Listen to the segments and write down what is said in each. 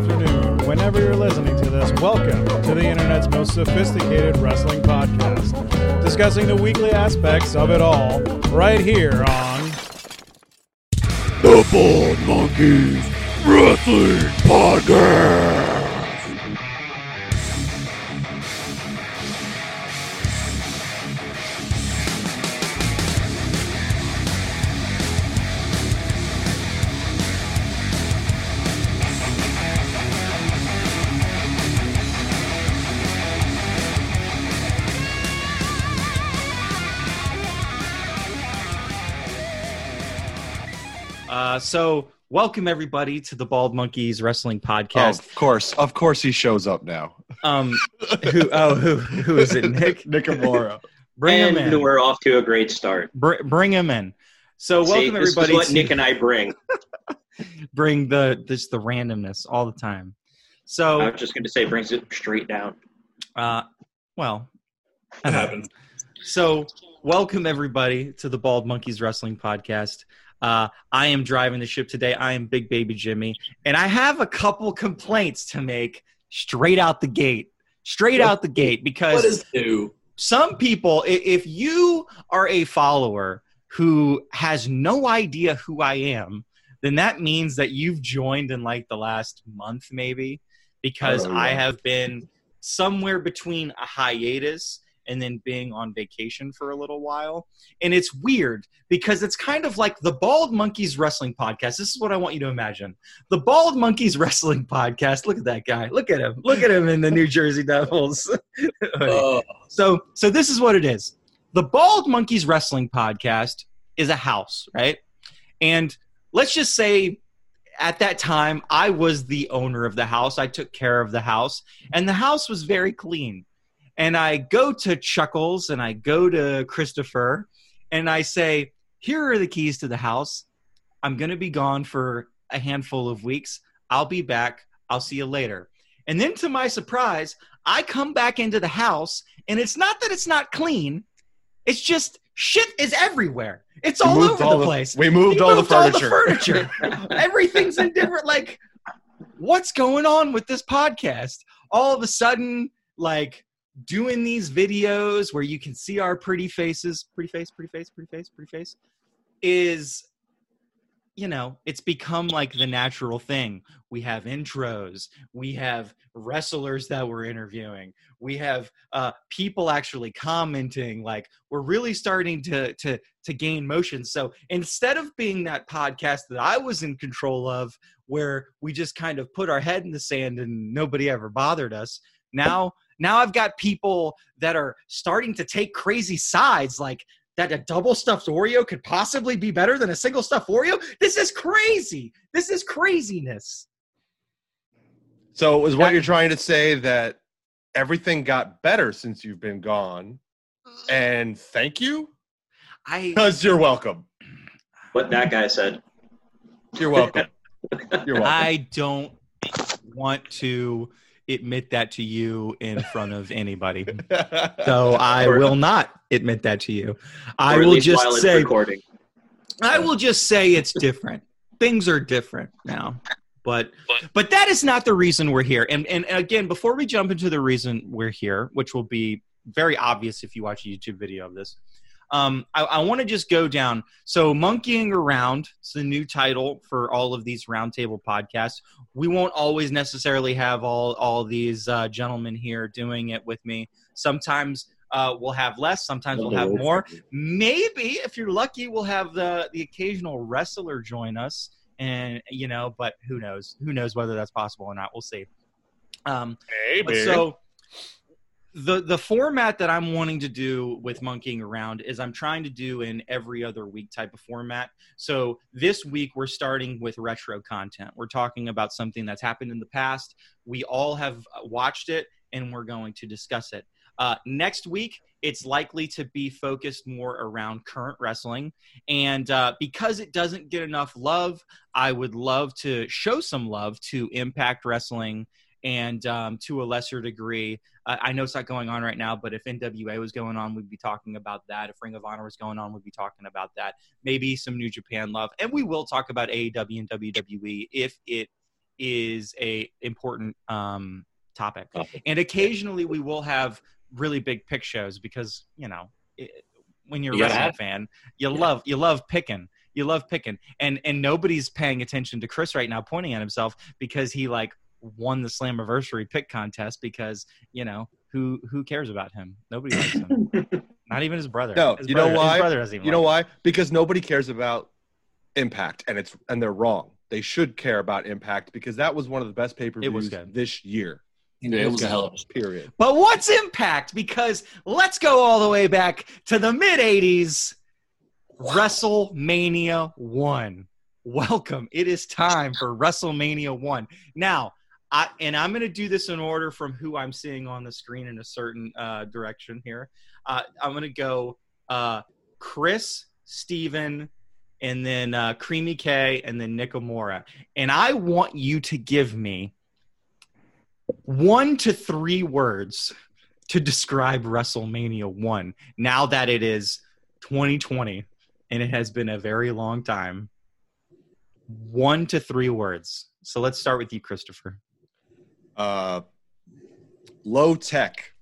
afternoon, whenever you're listening to this, welcome to the internet's most sophisticated wrestling podcast, discussing the weekly aspects of it all, right here on The Bald Monkeys Wrestling Podcast. So welcome everybody to the Bald Monkeys Wrestling Podcast. of course, of course, he shows up now. Um, who? Oh, who? Who is it? Nick. Nickamura. Bring him and in. we're off to a great start. Br- bring him in. So See, welcome this is everybody. what to Nick and I bring. bring the this the randomness all the time. So I was just going to say, brings it straight down. Uh, well, that happens. So, welcome everybody to the Bald Monkeys Wrestling Podcast. Uh, I am driving the ship today. I am Big Baby Jimmy, and I have a couple complaints to make straight out the gate. Straight out the gate, because What is some people, if you are a follower who has no idea who I am, then that means that you've joined in like the last month, maybe, because Oh, I have been somewhere between a hiatus and then being on vacation for a little while. And it's weird because it's kind of like the Bald Monkeys Wrestling Podcast. This is what I want you to imagine. The Bald Monkeys Wrestling Podcast. Look at that guy. Look at him. Look at him in the New Jersey Devils. Oh, So so this is what it is. The Bald Monkeys Wrestling Podcast is a house, right? And let's just say at that time I was the owner of the house. I took care of the house and the house was very clean. And I go to Chuckles and I go to Christopher and I say, "Here are the keys to the house. I'm going to be gone for a handful of weeks. I'll be back. I'll see you later." And then to my surprise, I come back into the house and it's not that it's not clean. It's just shit is everywhere. It's all over all the place. We moved, We all, moved the furniture. furniture. Everything's in different like what's going on with this podcast? All of a sudden like doing these videos where you can see our pretty faces, pretty face, pretty face, pretty face, pretty face is you know, it's become like the natural thing. We have intros, we have wrestlers that we're interviewing, we have uh, people actually commenting. Like we're really starting to to to gain motion. So instead of being that podcast that I was in control of, where we just kind of put our head in the sand and nobody ever bothered us, now now I've got people that are starting to take crazy sides, like that a double stuffed Oreo could possibly be better than a single stuffed Oreo. This is crazy. This is craziness. So, is what That- you're trying to say that everything got better since you've been gone? And thank you, I because you're welcome. What that guy said. You're welcome. You're welcome. I don't want to admit that to you in front of anybody. So I Or- will not admit that to you. I will just say recording. I will just say it's different. Things are different now. But but that is not the reason we're here. And and again, before we jump into the reason we're here, which will be very obvious if you watch a YouTube video of this, um, I, I want to just go down. So monkeying around is the new title for all of these roundtable podcasts. We won't always necessarily have all all these uh, gentlemen here doing it with me. Sometimes uh, we'll have less. Sometimes we'll have more maybe if you're lucky we'll have the the occasional wrestler join us and you know but who knows who knows whether that's possible or not we'll see um Maybe. so the the format that i'm wanting to do with monkeying around is i'm trying to do in every other week type of format. So this week we're starting with retro content. We're talking about something that's happened in the past. We all have watched it and we're going to discuss it. Uh, next week it's likely to be focused more around current wrestling. And uh, because it doesn't get enough love i would love to show some love to impact wrestling and um, to a lesser degree uh, i know it's not going on right now but if nwa was going on we'd be talking about that if ring of honor was going on we'd be talking about that maybe some new japan love and we will talk about aew and wwe if it is a important um, topic. Topic. And occasionally we will have really big pick shows because you know it, when you're a gotta wrestling fan, you Yeah. love you love picking. You love picking, and and nobody's paying attention to Chris right now, pointing at himself because he like won the Slammiversary pick contest because you know who who cares about him? Nobody likes him. Not even his brother. No, His you know why? His brother doesn't even You know like why? Because nobody cares about Impact, and it's and they're wrong. They should care about Impact because that was one of the best pay per It was views this year. Yeah, it was a hell of a Period. But what's Impact? Because let's go all the way back to the mid 80s, WrestleMania 1. Welcome. It is time for WrestleMania 1. Now, I, and I'm going to do this in order from who I'm seeing on the screen in a certain uh, direction here. Uh, I'm going to go uh, Chris, Steven, and then uh, Creamy K, and then Nickamura. And I want you to give me one to three words to describe WrestleMania 1 now that it is 2020 and it has been a very long time. One to three words. So let's start with you, Christopher. Uh, low tech.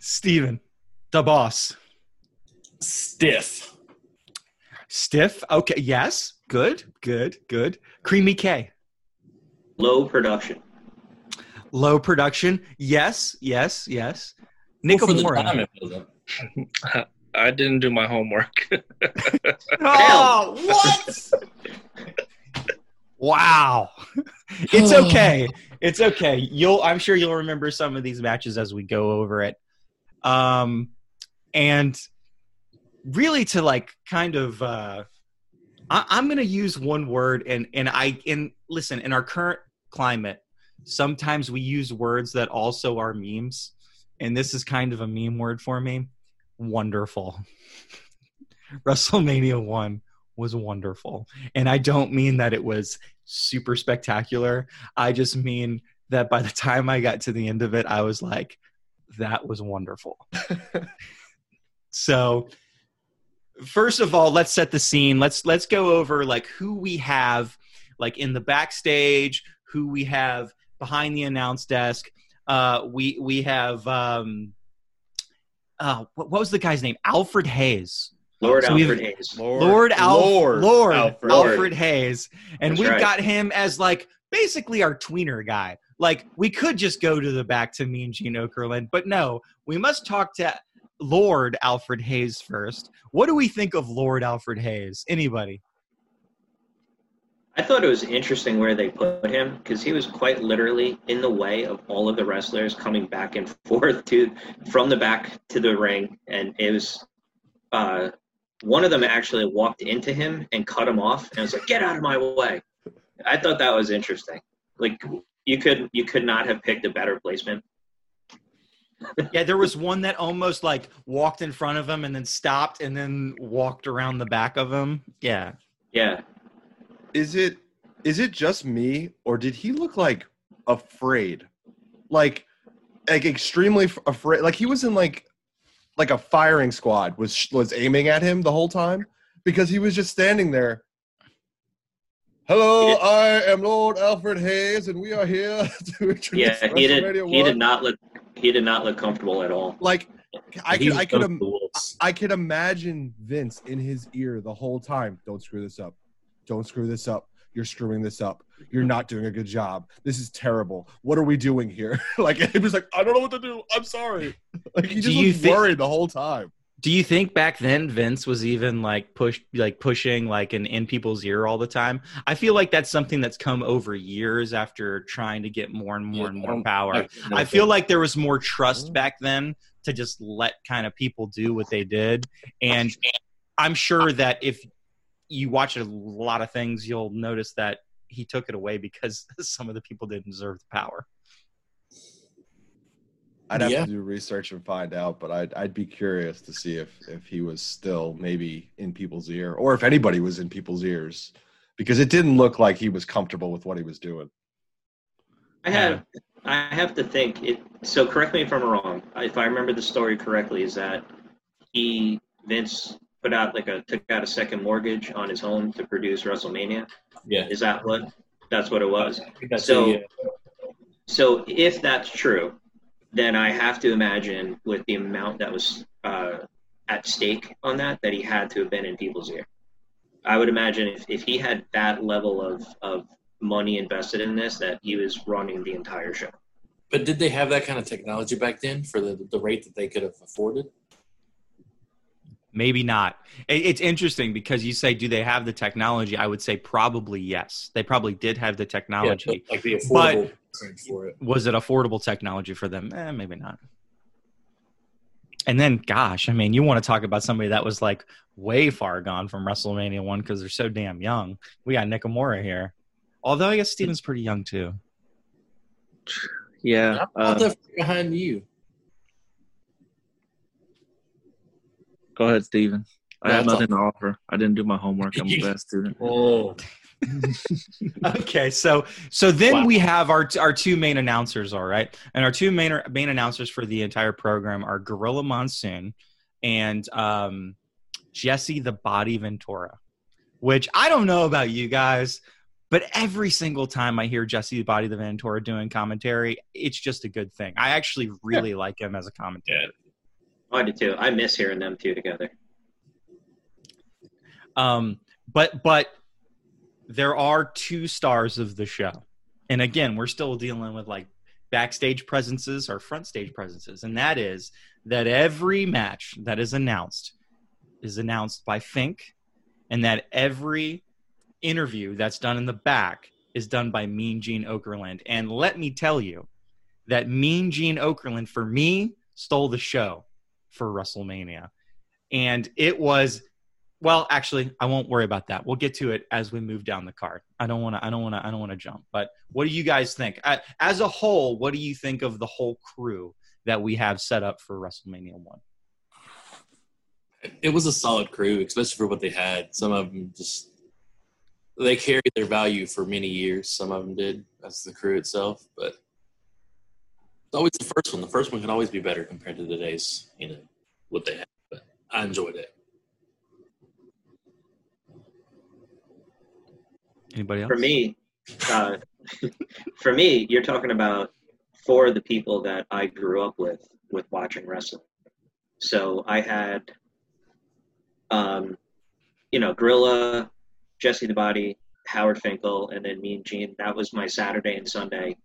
Steven, the boss. stiff. Stiff. Okay. Yes. Good. Good. Good. Creamy K. Low production. Low production. Yes. Yes. Yes. Well, for the time, it wasn't. I didn't do my homework. Oh, what? Wow. It's okay. It's okay. You'll I'm sure you'll remember some of these matches as we go over it. Um and really to like kind of uh I, I'm gonna use one word and and I and listen, in our current climate, sometimes we use words that also are memes. And this is kind of a meme word for me. Wonderful. WrestleMania 1 was wonderful. And I don't mean that it was super spectacular. I just mean that by the time I got to the end of it, I was like, that was wonderful. so first of all, let's set the scene. Let's let's go over like who we have like in the backstage, who we have behind the announce desk. Uh we we have um uh what, what was the guy's name? Alfred Hayes. Lord So Alfred Hayes. Lord, Al- Lord, Lord, Alfred. Alfred, Hayes, and That's we've right. got him as like basically our tweener guy. Like we could just go to the back to me and Gene Okerlund, but no, we must talk to Lord Alfred Hayes first. What do we think of Lord Alfred Hayes? Anybody? I thought it was interesting where they put him because he was quite literally in the way of all of the wrestlers coming back and forth to from the back to the ring, and it was uh, one of them actually walked into him and cut him off, and I was like, "Get out of my way!" I thought that was interesting. Like you could you could not have picked a better placement. Yeah, there was one that almost like walked in front of him and then stopped and then walked around the back of him. Yeah. Yeah, Is it is it just me or did he look like afraid? Like like extremely f- afraid. Like he was in like like a firing squad was was aiming at him the whole time because he was just standing there. Hello, I am Lord Alfred Hayes, and we are here to introduce yeah. He did he did not look he did not look comfortable at all. like I could I could going im- for the Wolves. I could imagine Vince in his ear the whole time. Don't screw this up. Don't screw this up. You're screwing this up. You're not doing a good job. This is terrible. What are we doing here? like he was like, I don't know what to do. I'm sorry. Like he just was think- worried the whole time. Do you think back then Vince was even like push like pushing like an in people's ear all the time? I feel like that's something that's come over years after trying to get more and more and more power. I feel like there was more trust back then to just let kind of people do what they did. And I'm sure that if you watch a lot of things, you'll notice that he took it away because some of the people didn't deserve the power. I'd have Yeah. to do research and find out, but I'd I'd be curious to see if if he was still maybe in people's ear or if anybody was in people's ears because it didn't look like he was comfortable with what he was doing. I have I have to think it. So correct me if I'm wrong. If I remember the story correctly, is that he Vince put out like a took out a second mortgage on his home to produce WrestleMania. Yeah. Is that what? That's what it was. I think that's So- it, yeah. So if that's true, then I have to imagine with the amount that was uh, at stake on that, that he had to have been in people's ear. I would imagine if, if he had that level of, of money invested in this, that he was running the entire show. But did they have that kind of technology back then for the, the rate that they could have afforded? Maybe not. It's interesting because you say, do they have the technology? I would say probably yes. They probably did have the technology. Yeah, but, like the affordable price for it. Was it affordable technology for them? Eh, maybe not. And then, gosh, I mean, you want to talk about somebody that was like way far gone from WrestleMania one because they're so damn young. We got Nickamura here, although I guess Steven's pretty young too. Yeah. How Uh, about that behind you? Go ahead, Steven. I No, have it's nothing to offer. I didn't do my homework. I'm a bad student. Oh, okay, so so then Wow. we have our our two main announcers, all right, and our two main main announcers for the entire program are Gorilla Monsoon and um, Jesse the Body Ventura, which I don't know about you guys, but every single time I hear Jesse the Body the Ventura doing commentary, it's just a good thing. I actually really like him as a commentator. I do too. I miss hearing them two together. Um, but but there are two stars of the show, and again, we're still dealing with like backstage presences or front stage presences, and that is that every match that is announced is announced by Fink, and that every interview that's done in the back is done by Mean Gene Okerlund. And let me tell you that Mean Gene Okerlund, for me, stole the show for WrestleMania. And it was well, actually, I won't worry about that. We'll get to it as we move down the card. I don't want to. I don't want to. I don't want to jump. But what do you guys think? As a whole, what do you think of the whole crew that we have set up for WrestleMania One? it was a solid crew, especially for what they had. Some of them just they carried their value for many years. Some of them did. That's the crew itself, but it's always the first one. The first one can always be better compared to today's, you know, what they had. But I enjoyed it. Anybody else? For me, uh, for me, you're talking about four of the people that I grew up with with watching wrestling. So I had, um, you know, Gorilla, Jesse the Body, Howard Finkel, and then Mean Gene. That was my Saturday and Sunday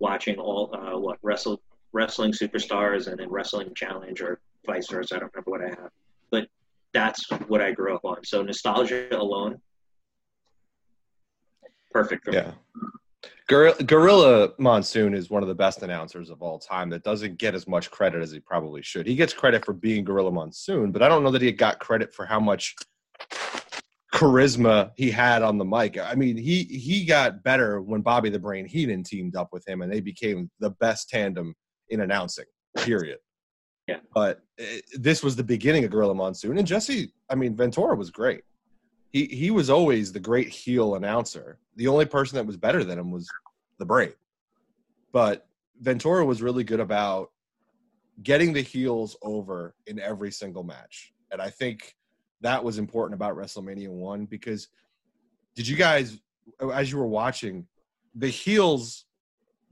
watching all uh, what wrestle wrestling superstars and then wrestling challenge or vice versa. I don't remember what I have, but that's what I grew up on. So nostalgia alone, perfect for me. Yeah. Gorilla, Gorilla Monsoon is one of the best announcers of all time that doesn't get as much credit as he probably should. He gets credit for being Gorilla Monsoon, but I don't know that he got credit for how much charisma he had on the mic. I mean, he he got better when Bobby the Brain Heenan teamed up with him and they became the best tandem in announcing. Period. Yeah. But uh, this was the beginning of Gorilla Monsoon and Jesse, I mean, Ventura was great. He he was always the great heel announcer. The only person that was better than him was the Brain. But Ventura was really good about getting the heels over in every single match. And I think that was important about WrestleMania 1 because did you guys as you were watching the heels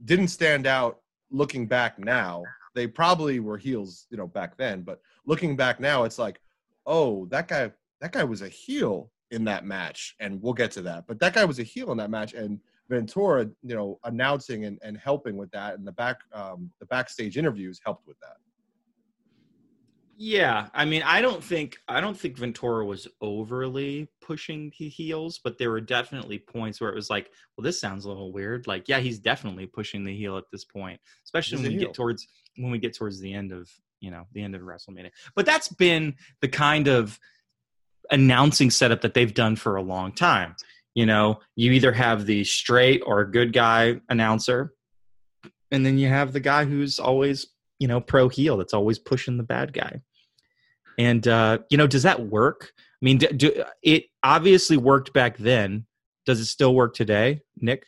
didn't stand out looking back now. They probably were heels, you know, back then, but looking back now it's like, "Oh, that guy that guy was a heel in that match." And we'll get to that. But that guy was a heel in that match and Ventura, you know, announcing and, and helping with that and the back um the backstage interviews helped with that. Yeah, I mean, I don't think I don't think Ventura was overly pushing the heels, but there were definitely points where it was like, well, this sounds a little weird. Like, yeah, he's definitely pushing the heel at this point, especially when we heel. get towards when we get towards the end of you know the end of WrestleMania. But that's been the kind of announcing setup that they've done for a long time. You know, you either have the straight or good guy announcer, and then you have the guy who's always you know pro heel that's always pushing the bad guy. And uh, you know, does that work? I mean, do, do, it obviously worked back then. Does it still work today, Nick?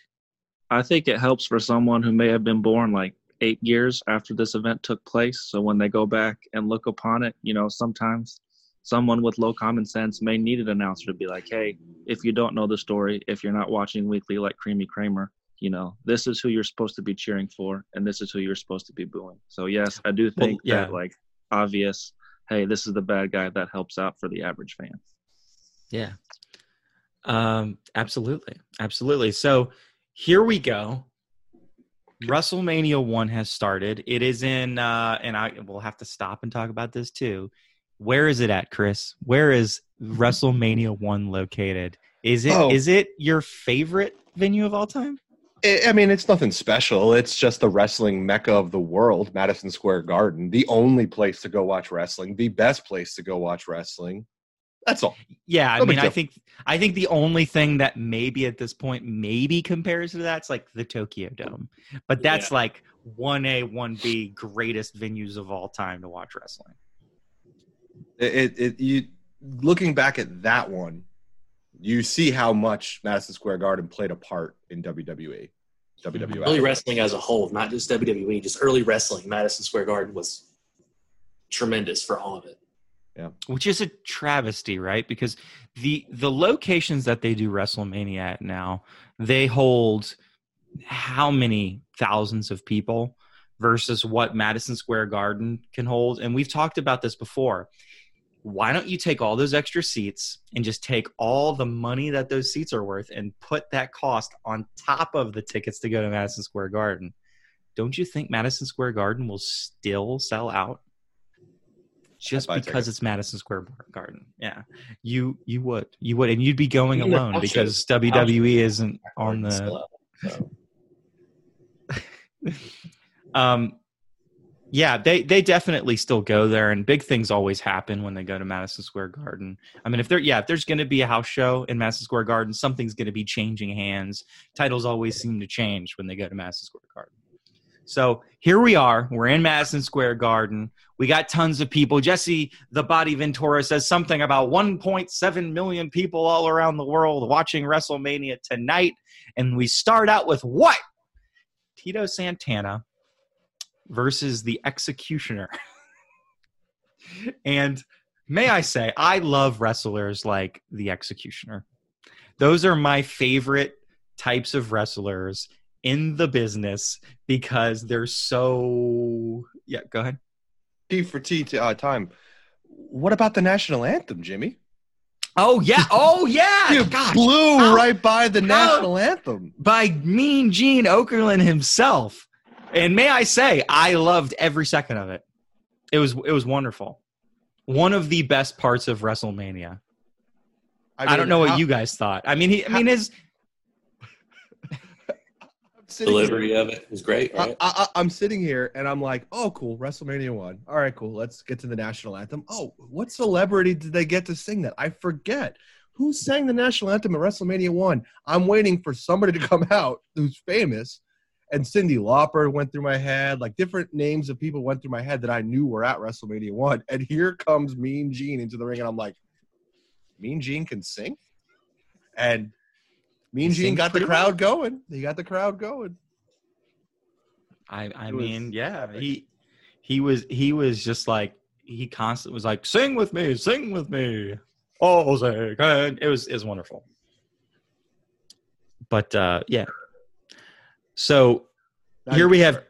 I think it helps for someone who may have been born like eight years after this event took place. So when they go back and look upon it, you know, sometimes someone with low common sense may need an announcer to be like, hey, if you don't know the story, if you're not watching weekly like Creamy Kramer, you know, this is who you're supposed to be cheering for, and this is who you're supposed to be booing. So yes, I do think yeah. that like obvious, hey, this is the bad guy that helps out for the average fan. Yeah. Um, absolutely. Absolutely. So here we go. WrestleMania 1 has started. It is in uh and I will have to stop and talk about this too. Where is it at, Chris? Where is WrestleMania 1 located? Is it is Oh. it your favorite venue of all time? I I mean, it's nothing special. It's just the wrestling mecca of the world, Madison Square Garden, the only place to go watch wrestling, the best place to go watch wrestling. That's all. Yeah, I No big mean, I think I think the only thing that maybe at this point maybe compares to that's like the Tokyo Dome, but that's like one A, one B greatest venues of all time to watch wrestling. It, it, it you looking back at that one, you see how much Madison Square Garden played a part in WWE. WWE. Early wrestling as a whole, not just WWE, just early wrestling. Madison Square Garden was tremendous for all of it. Yeah. Which is a travesty, right? Because the the locations that they do WrestleMania at now, they hold how many thousands of people versus what Madison Square Garden can hold. And we've talked about this before. Why don't you take all those extra seats and just take all the money that those seats are worth and put that cost on top of the tickets to go to Madison Square Garden? Don't you think Madison Square Garden will still sell out? Just because tickets. it's Madison Square Garden. Yeah. You you would. You would and you'd be going Even the alone house because shows- WWE isn't on the So, so. um yeah they they definitely still go there and big things always happen when they go to madison square garden. I mean if there yeah if there's going to be a house show in madison square garden something's going to be changing hands. Titles always seem to change when they go to madison square garden. So here we are we're in madison square garden. We got tons of people. Jesse the body ventura says something about 1.7 million people all around the world watching wrestlemania tonight and we start out with what? Tito santana versus the executioner. and may I say, I love wrestlers like the executioner. Those are my favorite types of wrestlers in the business because they're so. Yeah, go ahead. T for T to, uh, time. What about the national anthem, Jimmy? Oh, yeah. Oh, yeah. You Gosh. blew How- right by the how- national anthem. By Mean Gene Okerlund himself. And may I say, I loved every second of it. It was it was wonderful. One of the best parts of WrestleMania. I, don't mean, know what how- you guys thought. I mean, he, I mean, his I'm here- Delivery of it was great, right? I, I, I'm sitting here and I'm like, oh, cool, WrestleMania one. All right, cool. Let's get to the national anthem. Oh, what celebrity did they get to sing that? I forget. Who sang the national anthem at WrestleMania one? I'm waiting for somebody to come out who's famous. And Cyndi Lauper went through my head. Like different names of people went through my head that I knew were at WrestleMania one. And here comes Mean Gene into the ring, and I'm like, Mean Gene can sing. And Mean Gene got the crowd going. He got the crowd going. I, I It was- mean, yeah, he he was he was just like he constantly was like, "Sing with me, sing with me." Oh, say, can-" it was it was wonderful. But uh, yeah, so here we have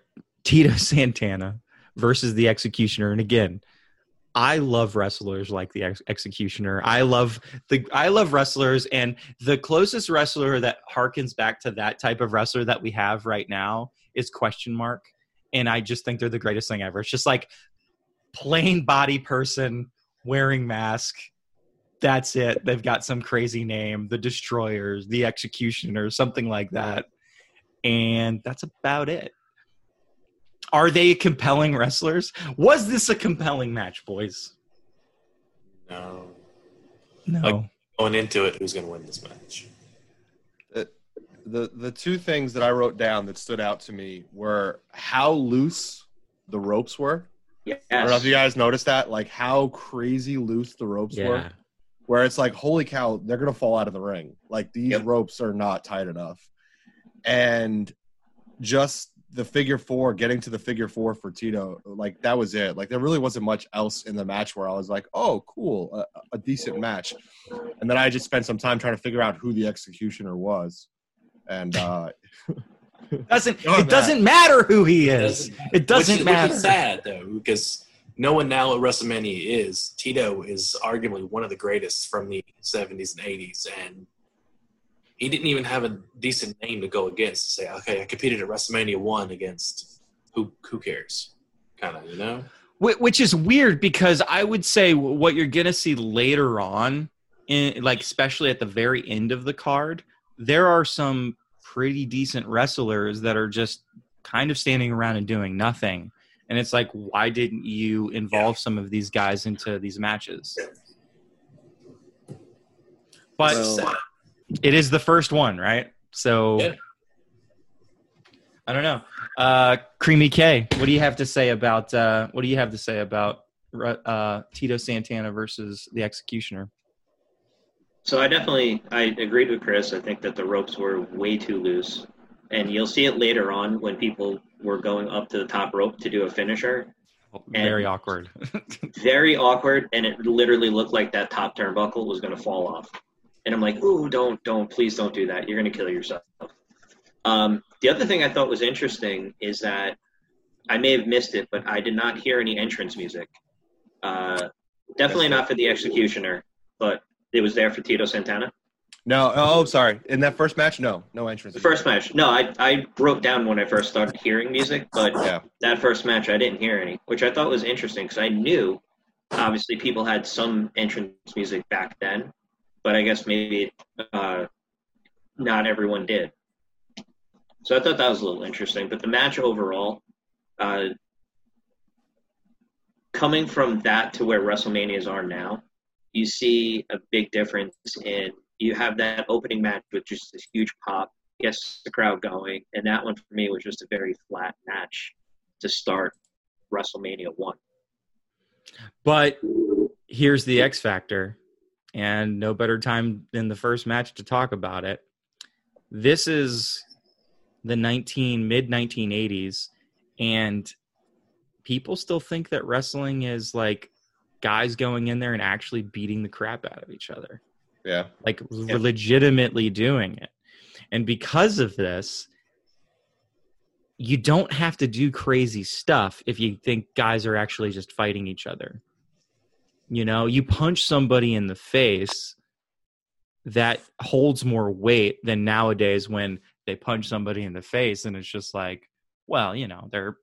Tito Santana versus the Executioner, and again, I love wrestlers like the ex- Executioner. I love the I love wrestlers, and the closest wrestler that harkens back to that type of wrestler that we have right now is Question Mark, and I just think they're the greatest thing ever. It's just like plain body person wearing mask. That's it. They've got some crazy name, the Destroyers, the Executioners, something like that, and that's about it. Are they compelling wrestlers? Was this a compelling match, boys? no. No. Like- Going into it, who's going to win this match? the the two things that I wrote down that stood out to me were how loose the ropes were. Yes. I don't know if you guys noticed that, like how crazy loose the ropes were. Where it's like, holy cow, they're gonna fall out of the ring. Like these Yep. ropes are not tight enough, and just the figure four, getting to the figure four for Tito, like that was it. Like there really wasn't much else in the match where I was like, oh, cool, a, a decent match. And then I just spent some time trying to figure out who the executioner was, and uh, Doesn't Go on, it doesn't matter who he is. It doesn't which matter. Which is sad though, because no one now at WrestleMania is. Tito is arguably one of the greatest from the 70s and 80s, and he didn't even have a decent name to go against. To say, okay, I competed at WrestleMania one against who? Who cares? Kind of, you know. Which is weird because I would say what you're gonna see later on, in like especially at the very end of the card, there are some pretty decent wrestlers that are just kind of standing around and doing nothing. And it's like, why didn't you involve some of these guys into these matches? But Well, it is the first one, right? So Yeah. I don't know. Uh, Creamy K, what do you have to say about uh, what do you have to say about uh, Tito Santana versus the Executioner? So I definitely I agreed with Chris. I think that the ropes were way too loose, and you'll see it later on when people were going up to the top rope to do a finisher. Very awkward. Very awkward, and it literally looked like that top turnbuckle was going to fall off. And I'm like, "Ooh, don't, don't, please don't do that. You're going to kill yourself." Um, the other thing I thought was interesting is that I may have missed it, but I did not hear any entrance music. Uh, definitely not for the executioner, but it was there for Tito Santana. no, oh, sorry. In that first match, no, no entrance. The first match, no, I, I wrote down when I first started hearing music, but Yeah. that first match I didn't hear any, which I thought was interesting because I knew obviously people had some entrance music back then, but I guess maybe uh, not everyone did. So I thought that was a little interesting. But the match overall, uh, coming from that to where WrestleManias are now, you see a big difference in you have that opening match with just this huge pop, gets the crowd going, and that one for me was just a very flat match to start WrestleMania one. But here's the X factor, and no better time than the first match to talk about it. This is the 19 mid 1980s, and people still think that wrestling is like guys going in there and actually beating the crap out of each other Yeah. like legitimately doing it. And because of this, you don't have to do crazy stuff if you think guys are actually just fighting each other. You know, you punch somebody in the face that holds more weight than nowadays when they punch somebody in the face and it's just like, well, you know, they're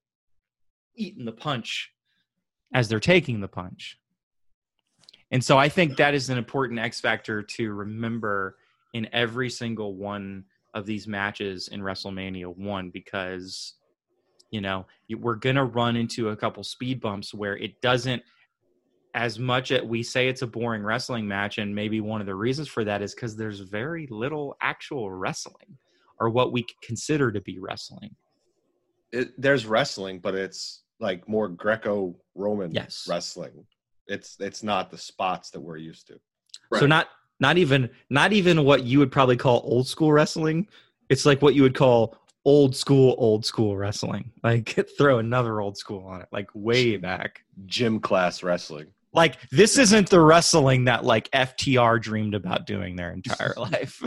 eating the punch as they're taking the punch. And so I think that is an important X factor to remember in every single one of these matches in WrestleMania 1 because you know, we're going to run into a couple speed bumps where it doesn't as much as we say it's a boring wrestling match and maybe one of the reasons for that is cuz there's very little actual wrestling or what we consider to be wrestling. It, there's wrestling, but it's like more Greco-Roman Yes. wrestling. It's it's not the spots that we're used to. So not not even not even what you would probably call old school wrestling. It's like what you would call old school old school wrestling. Like throw another old school on it, like way back. Gym class wrestling. Like this isn't the wrestling that like FTR dreamed about doing their entire life.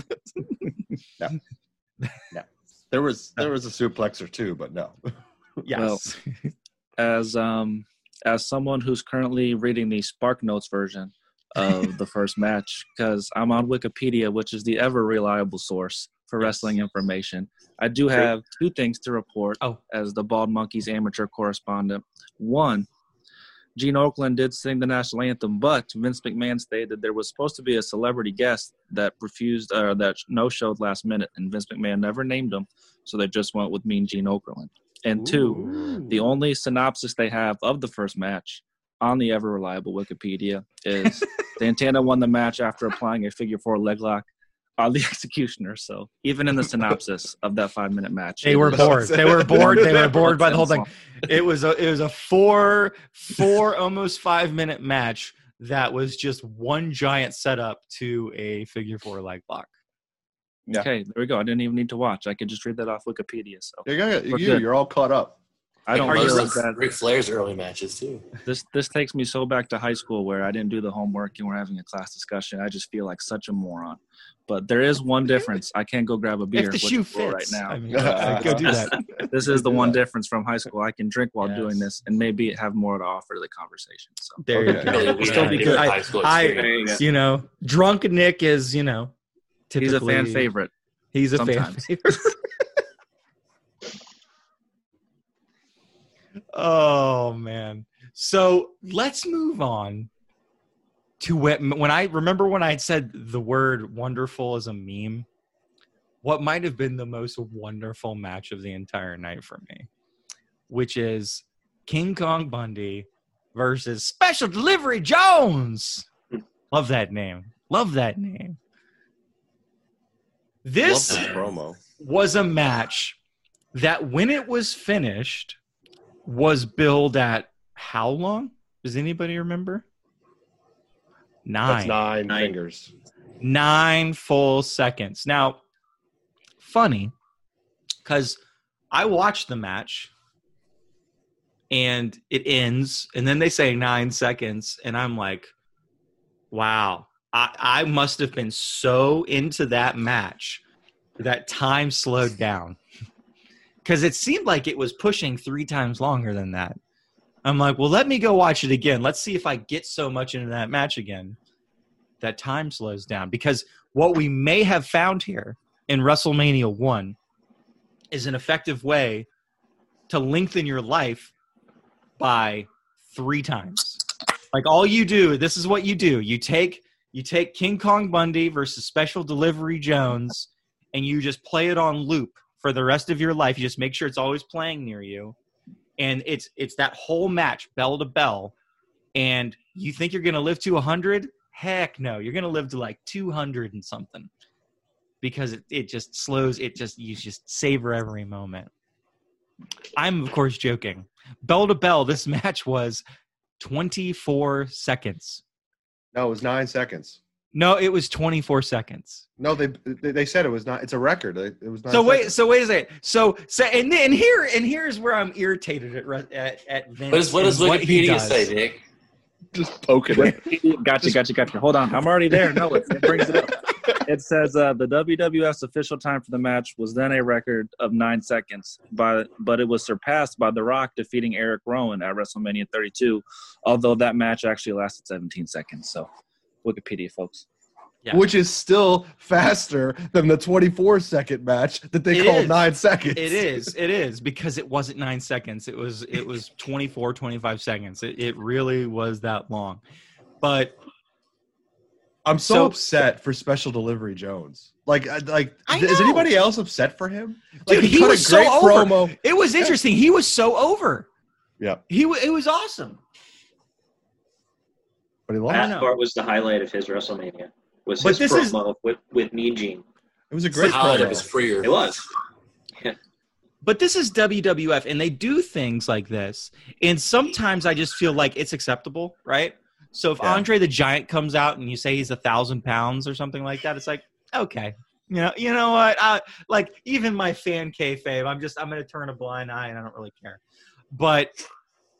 No. no. There was there was a suplex or two, but no. yes. as um as someone who's currently reading the Spark Notes version of the first match, because I'm on Wikipedia, which is the ever reliable source for wrestling information. I do have two things to report Oh. as the Bald Monkeys amateur correspondent. One, Gene Okerlund did sing the national anthem, but Vince McMahon stated there was supposed to be a celebrity guest that refused or that no showed last minute, and Vince McMahon never named him, so they just went with Mean Gene Okerlund. And two, the only synopsis they have of the first match on the ever reliable Wikipedia is Santana won the match after applying a figure four leg lock on the executioner. So even in the synopsis of that five minute match, They were bored. They were bored. They were bored by the whole thing. It was a it was a four four almost five minute match that was just one giant setup to a figure four leg lock. Yeah. Okay, there we go. I didn't even need to watch. I could just read that off Wikipedia. So You, got- We're you, you're all caught up. I don't Are you realize that Ric Flair's early matches too. this this takes me so back to high school where I didn't do the homework and we're having a class discussion. I just feel like such a moron. But there is one difference. I can't go grab a beer if the shoe fits, right now. I mean, uh, go do that. this is the one difference from high school. I can drink while doing this and maybe have more to offer to the conversation. So There Okay. you go. Really, we Still be good. I, school I- you know, drunk Nick is, you know, he's a fan favorite. He's a Sometimes. fan favorite. oh man. So let's move on to when, when I remember when I said the word wonderful as a meme. What might have been the most wonderful match of the entire night for me, which is King Kong Bundy versus Special Delivery Jones. Love that name. Love that name. This promo. was a match that when it was finished was billed at how long? Does anybody remember? That's Nine. nine, Nine. fingers. Nine full seconds. Now, funny, because I watched the match and it ends, and then they say nine seconds, and I'm like, wow, I, I must have been so into that match that time slowed down because it seemed like it was pushing three times longer than that. I'm like, well, let me go watch it again. Let's see if I get so much into that match again that time slows down. Because what we may have found here in WrestleMania 1 is an effective way to lengthen your life by three times. Like all you do, this is what you do. You take you take King Kong Bundy versus Special Delivery Jones and you just play it on loop for the rest of your life. You just make sure it's always playing near you. And it's it's that whole match bell to bell and you think you're going to live to 100? Heck no. You're going to live to like 200 and something. Because it, it just slows it just you just savor every moment. I'm of course joking. Bell to bell this match was 24 seconds. No, it was nine seconds. No, it was 24 seconds. No, they they they said it was not. It's a record. It it was nine. So wait, seconds. so wait a second. So so and and here and here's where I'm irritated at at, at Vince. What does what does Wikipedia does. say, Dick? just poking it. gotcha, gotcha, gotcha. Hold on. I'm already there. No, it, it brings it up. It says uh, the WWF's official time for the match was then a record of nine seconds, by, but it was surpassed by The Rock defeating Eric Rowan at WrestleMania 32, although that match actually lasted 17 seconds. So, Wikipedia, folks. Yeah. Which is still faster than the 24 second match that they It called is. nine seconds. It is. It is because it wasn't 9 seconds. It was it was 24 25 seconds. It it really was that long. But I'm so, So- upset for Special Delivery Jones. Like, like, is anybody else upset for him? Dude, Like, he cut was a so over. promo. it was interesting. He was so over. Yeah, He wa- it was awesome. But he lost. That part was the highlight of his WrestleMania. Was But his this is- promo with with Mean Gene. It was a great How promo. it was freer. It was. But this is WWF, and they do things like this. And sometimes I just feel like it's acceptable, right? So if Yeah. Andre the Giant comes out and you say he's a thousand pounds or something like that, it's like okay, you know, you know what? I, like even my fan kayfabe, I'm just I'm gonna turn a blind eye and I don't really care. But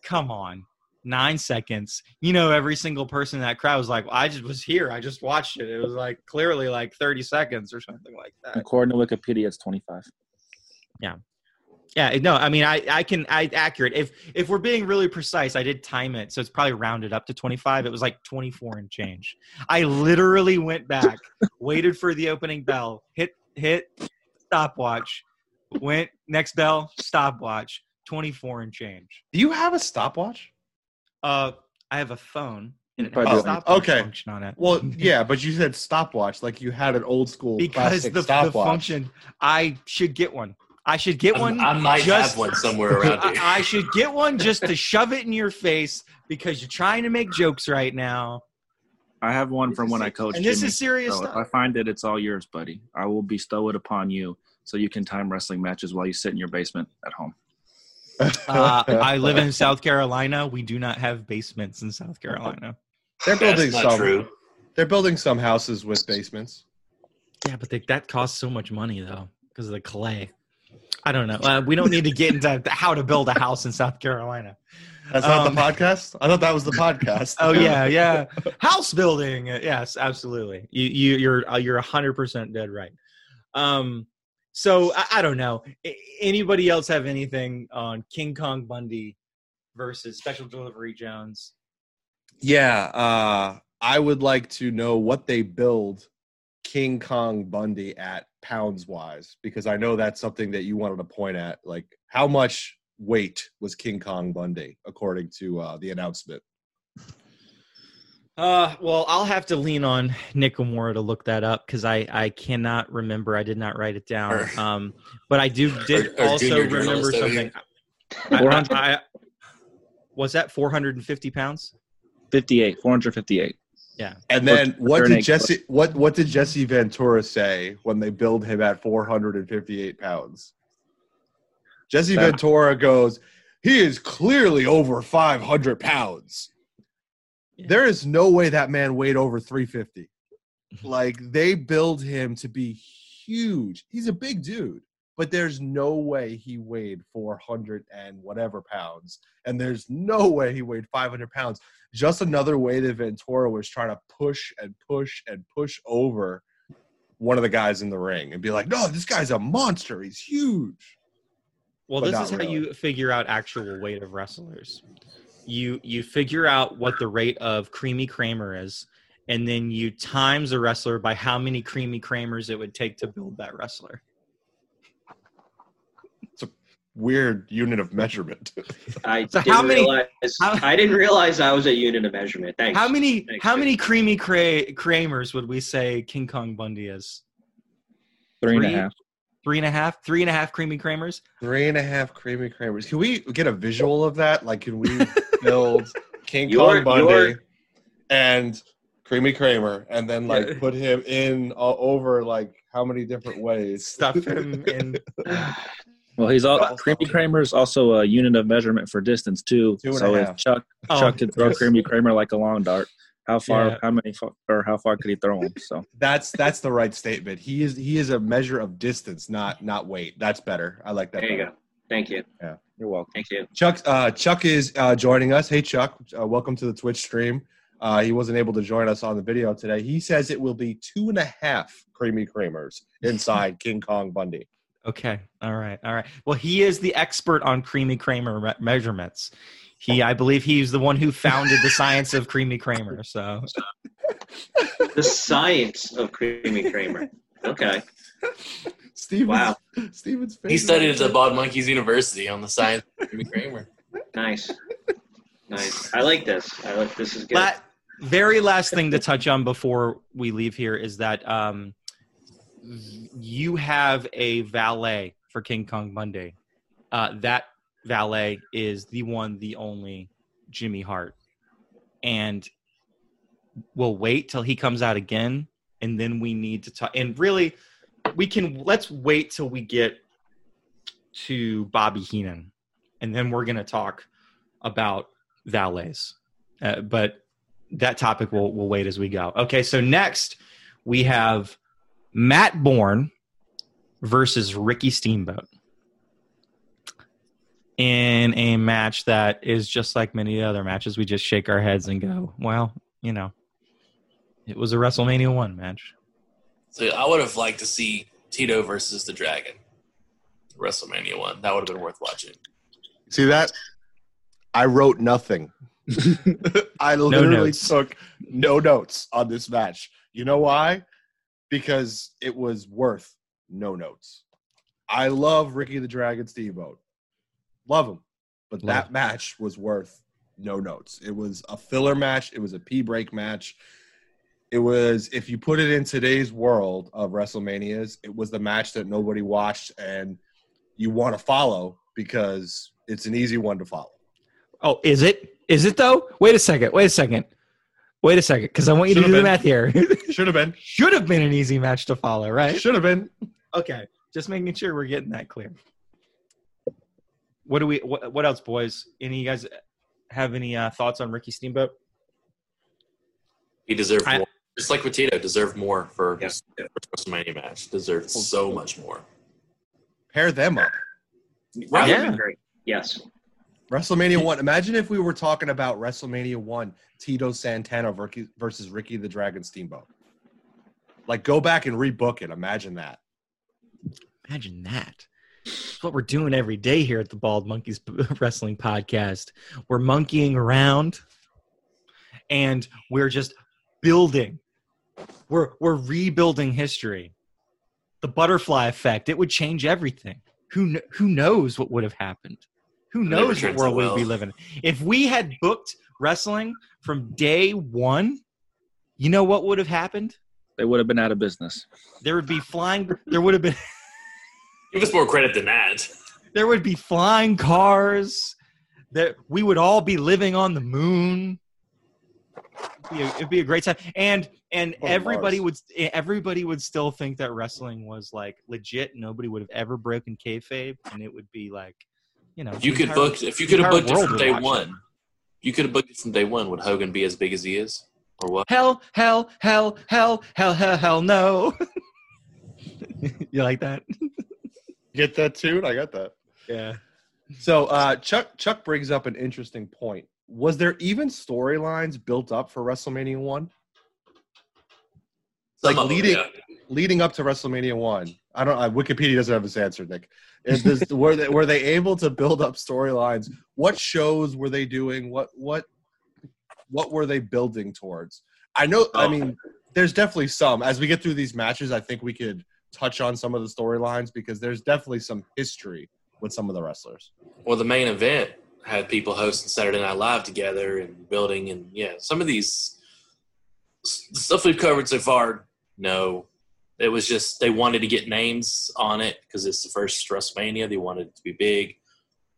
come on, nine seconds. You know, every single person in that crowd was like, I just was here. I just watched it. It was like clearly like 30 seconds or something like that. According to Wikipedia, it's 25. Yeah, yeah, no, I mean, I, I can, I accurate. If if we're being really precise, I did time it, so it's probably rounded up to twenty five. It was like twenty four and change. I literally went back, waited for the opening bell, hit hit stopwatch, went next bell, stopwatch, twenty four and change. Do you have a stopwatch? Uh, I have a phone and it has a stopwatch Okay. function on it. Well, yeah, but you said stopwatch like you had an old school because plastic the, the function, I should get one. I should get one. I might just, have one somewhere around here. I, I should get one just to shove it in your face because you're trying to make jokes right now. I have one from when I coached And this Jimmy. is serious So if stuff. I find it, it's all yours, buddy. I will bestow it upon you so you can time wrestling matches while you sit in your basement at home. Uh, I live in South Carolina. We do not have basements in South Carolina. They're building That's not some. true. They're building some houses with basements. Yeah, but they, that costs so much money though because of the clay. I don't know. Uh, we don't need to get into how to build a house in South Carolina. That's not Um, the podcast. I thought that was the podcast. Oh yeah, yeah. House building. Yes, absolutely. You you you're uh, you're hundred percent dead right. Um, so I, I don't know. A- Anybody else have anything on King Kong Bundy versus Special Delivery Jones? Yeah, uh, I would like to know what they build King Kong Bundy at pounds wise, because I know that's something that you wanted to point at. Like, how much weight was King Kong Bundy according to uh, the announcement? Uh, well, I'll have to lean on Nickamura to look that up because I I cannot remember. I did not write it down. Um, but I do did Our- our also remember something. here. I, I, I, was that 450 pounds? 58, 458. Yeah. And then what for did egg Jesse what what did Jesse Ventura say when they billed him at 458 pounds? Jesse That- Ventura goes, he is clearly over 500 pounds. Yeah. There is no way that man weighed over 350. Mm-hmm. like they build him to be huge. He's a big dude, but there's no way he weighed 400 and whatever pounds. And there's no way he weighed 500 pounds just another way that Ventura was trying to push and push and push over one of the guys in the ring and be like, no, this guy's a monster. He's huge. Well, But this is how really. you figure out actual weight of wrestlers. You you figure out what the rate of creamy Kramer is, and then you times a wrestler by how many creamy Kramers it would take to build that wrestler. It's a weird unit of measurement. I So didn't how many- realize how- I didn't realize I was a unit of measurement. Thanks. How many Thanks, how Rick. many creamy Kra- Kramers would we say King Kong Bundy is? Three and a Three? half. Three and a half, three and a half creamy Kramers. Three and a half creamy Kramers. Can we get a visual of that? Like, can we build King Your- Kong Bundy your- and Creamy Kramer and then like Yeah. put him in all over like how many different ways? Stuff him in. Well, he's all Well- Creamy Kramer is also a unit of measurement for distance too. Two so if. Chuck Oh, Chuck could throw yes. Creamy Kramer like a long dart, how far? Yeah. How many? Or how far could he throw him? So That's that's the right statement. He is he is a measure of distance, not not weight. That's better. I like that. There you better. go. Thank you. You're welcome. Thank you. Chuck uh, Chuck is uh, joining us. Hey Chuck, uh, welcome to the Twitch stream. Uh, he wasn't able to join us on the video today. He says it will be two and a half creamy Kramers inside King Kong Bundy. Okay. All right. All right. Well, he is the expert on creamy Kramer me- measurements. He, I believe, he's the one who founded the science of creamy Kramer. So, The science of Creamy Kramer. Okay. Stevens, Wow. Stevens. He studied at the Bald Monkeys University on the science of Jimmy Kramer. Nice. Nice. I like this. I like this is good. la- very last thing to touch on before we leave here is that um, you have a valet for King Kong Bundy. Uh, that valet is the one, the only Jimmy Hart, and we'll wait till he comes out again, and then we need to talk. And really, we can let's wait till we get to Bobby Heenan, and then we're gonna talk about valets. Uh, but that topic will will wait as we go. Okay, so next we have Matt Bourne versus Ricky Steamboat in a match that is just like many other matches. We just shake our heads and go, "Well, you know, it was a WrestleMania one match." So I would have liked to see Tito versus the Dragon. WrestleMania one. That would have been worth watching. See that? I wrote nothing. I literally notes. took no notes on this match. You know why? Because it was worth no notes. I love Ricky the Dragon Steamboat. Love him. But Love that match was worth no notes. It was a filler match. It was a P break match. It was, if you put it in today's world of WrestleManias, it was the match that nobody watched and you want to follow because it's an easy one to follow. Oh, is it? Is it though? Wait a second. Wait a second. Wait a second, because I want you to Should've do the math here. Should have been. Should have been an easy match to follow, right? Should have been. Okay, just making sure we're getting that clear. What do we? What, what else, boys? Any of you guys have any uh, thoughts on Ricky Steamboat? He deserved I- more. Just like with Tito, deserved more for Yeah. his WrestleMania match. Deserved so much more. Pair them up. Right. Yeah. Yes. WrestleMania one. Imagine if we were talking about WrestleMania one, Tito Santana versus- versus Ricky the Dragon Steamboat. Like, go back and rebook it. Imagine that. Imagine that. It's what we're doing every day here at the Bald Monkeys Wrestling Podcast. We're monkeying around and we're just building. We're we're rebuilding history. The butterfly effect, it would change everything. Who who knows what would have happened? Who knows what world we would be living in? If we had booked wrestling from day 1, you know what would have happened? They would have been out of business. There would be flying there would have been Give us more credit than that. there would be flying cars that we would all be living on the moon it'd be a, it'd be a great time and and Or everybody Mars. would everybody would still think that wrestling was like legit nobody would have ever broken kayfabe and it would be like you know If you could entire- book, if you could have booked it from day watch it. one, you could have booked it from day one. Would Hogan be as big as he is, or what? hell hell hell hell hell hell hell no you like that Get that tune? I got that. yeah So uh, Chuck Chuck brings up an interesting point. Was there even storylines built up for WrestleMania one? Some Like them, leading yeah. leading up to WrestleMania one. I don't. Uh, Wikipedia doesn't have this answer, Nick. Is this, were they were they able to build up storylines? What shows were they doing? What what what were they building towards? I know. I Oh. mean, there's definitely some. As we get through these matches, I think we could touch on some of the storylines because there's definitely some history with some of the wrestlers. Well, the main event had people hosting Saturday Night Live together and building, and yeah, some of these the stuff we've covered so far. No, it was just they wanted to get names on it because it's the first WrestleMania. They wanted it to be big.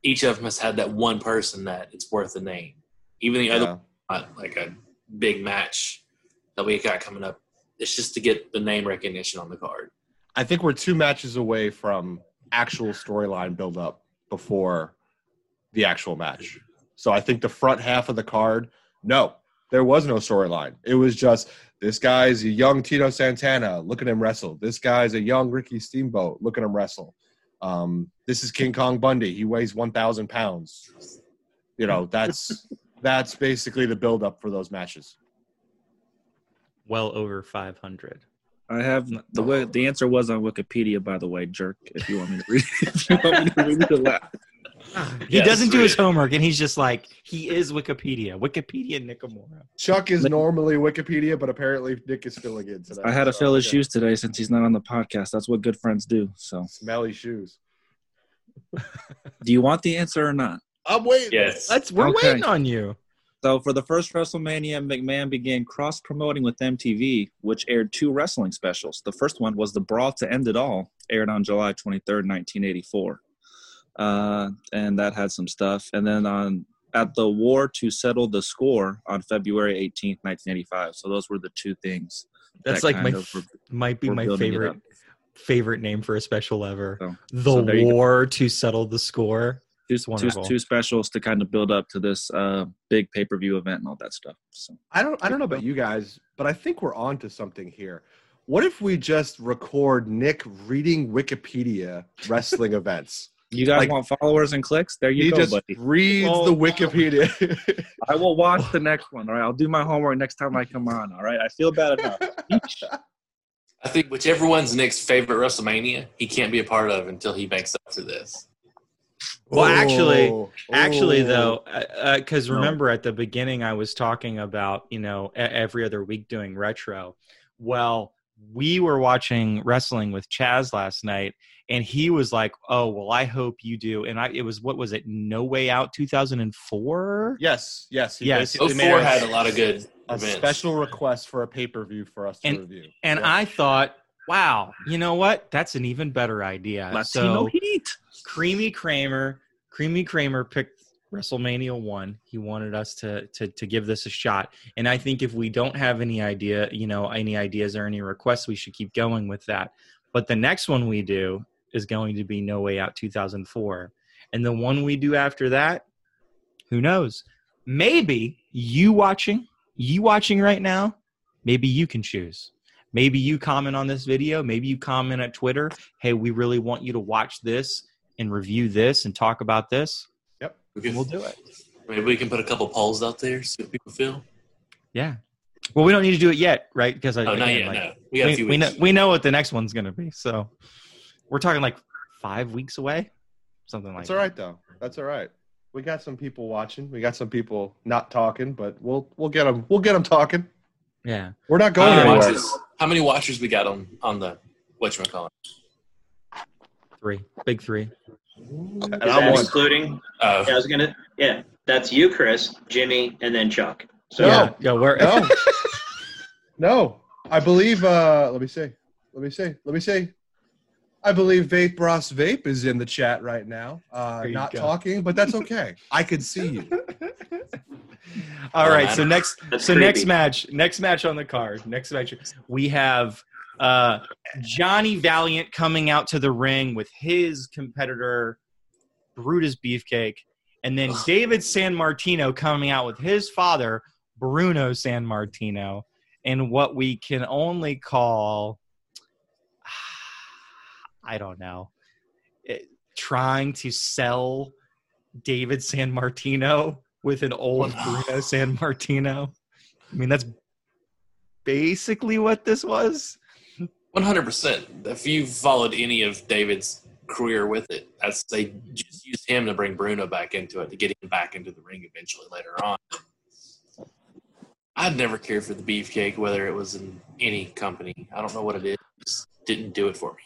Each of them has had that one person that it's worth a name. Even the other, not like a big match that we got coming up. It's just to get the name recognition on the card. I think we're two matches away from actual storyline build up before the actual match. So I think the front half of the card, no, there was no storyline. It was just this guy's a young Tito Santana. Look at him wrestle. This guy's a young Ricky Steamboat. Look at him wrestle. Um, this is King Kong Bundy. He weighs one thousand pounds. You know that's that's basically the build up for those matches. well over 500 I have the way the answer was on Wikipedia, by the way, jerk. If you want me to read, if you want me to read the la- he Yes, doesn't do his homework and he's just like he is wikipedia wikipedia Nickamura Chuck is normally Wikipedia, but apparently Nick is filling in today. I had to So, fill his yeah. shoes today since he's not on the podcast. That's what good friends do. So, Smelly shoes. do you want the answer or not? I'm waiting. Yes. Let's we're Okay. waiting on you. So, for the first WrestleMania, McMahon began cross promoting with MTV, which aired two wrestling specials. The first one was The Brawl to End It All, aired on July 23rd, 1984. Uh, and that had some stuff. And then on at the War to Settle the Score on February 18th, 1985. So, those were the two things. That's that like my of were- might be my favorite favorite name for a special ever. So- the so there you go. war to settle the score. two, It's two, wonderful. two specials to kind of build up to this uh, big pay per view event and all that stuff. So I don't I don't know about you guys, but I think we're on to something here. What if we just record Nick reading Wikipedia wrestling events? You guys Like- want followers and clicks? There you he go, just buddy. reads Well- the Wikipedia. I will watch the next one. All right, I'll do my homework next time I come on. All right, I feel bad enough. I think whichever one's Nick's favorite WrestleMania, he can't be a part of until he makes up for this. Well, actually- Oh, Actually, oh. though, uh, uh, because No. remember at the beginning I was talking about you know e- every other week doing retro. Well, we were watching wrestling with Chaz last night, and he was like, "Oh, well, I hope you do." And I, it was what was it? No Way Out, two thousand and four. yes, yes, he Yes. basically oh made 04 a- had a lot of good a events. special request for a pay per view for us to And- review. And Yeah. I thought, wow, you know what? That's an even better idea. Latino so, Heat. Creamy Kramer, Creamy Kramer picked WrestleMania one. He wanted us to to to give this a shot, and I think if we don't have any idea, you know, any ideas or any requests, we should keep going with that. But the next one we do is going to be No Way Out 2004, and the one we do after that, who knows? Maybe you watching, you watching right now, maybe you can choose. Maybe you comment on this video. Maybe you comment at Twitter. Hey, we really want you to watch this and review this and talk about this. We can, We'll do it. Maybe we can put a couple polls out there, see what people feel. Yeah. Well, we don't need to do it yet, right? Because I Oh, not yet. like, no, we got a we, few we know we know what the next one's gonna be. So we're talking like five weeks away, something like That's all right though. That's all right. We got some people watching. We got some people not talking, but we'll we'll get them. We'll get them talking. Yeah. We're not going many anywhere. watchers? How many watchers we got on on the What you whatchamacallit? Three. Big three. And Is I'm that excluding? Uh, Yeah, I was gonna. Yeah, that's you, Chris, Jimmy, and then Chuck. So No. Yeah. where? We're No, no. I believe. uh Let me see. Let me see. Let me see. I believe Vape Ross Vape is in the chat right now. Uh, not go. talking, but that's okay. I can see you. All right. So next, That's so next match, next match on the card, next match, we have uh, Johnny Valiant coming out to the ring with his competitor Brutus Beefcake, and then David Sammartino coming out with his father Bruno Sammartino, and what we can only call, I don't know, it- trying to sell David Sammartino with an old Bruno Sammartino. I mean, that's basically what this was. One hundred percent. If you've followed any of David's career with it, that's they just used him to bring Bruno back into it to get him back into the ring eventually later on. I'd never cared for the beefcake, whether it was in any company. I don't know what it is. Just didn't do it for me,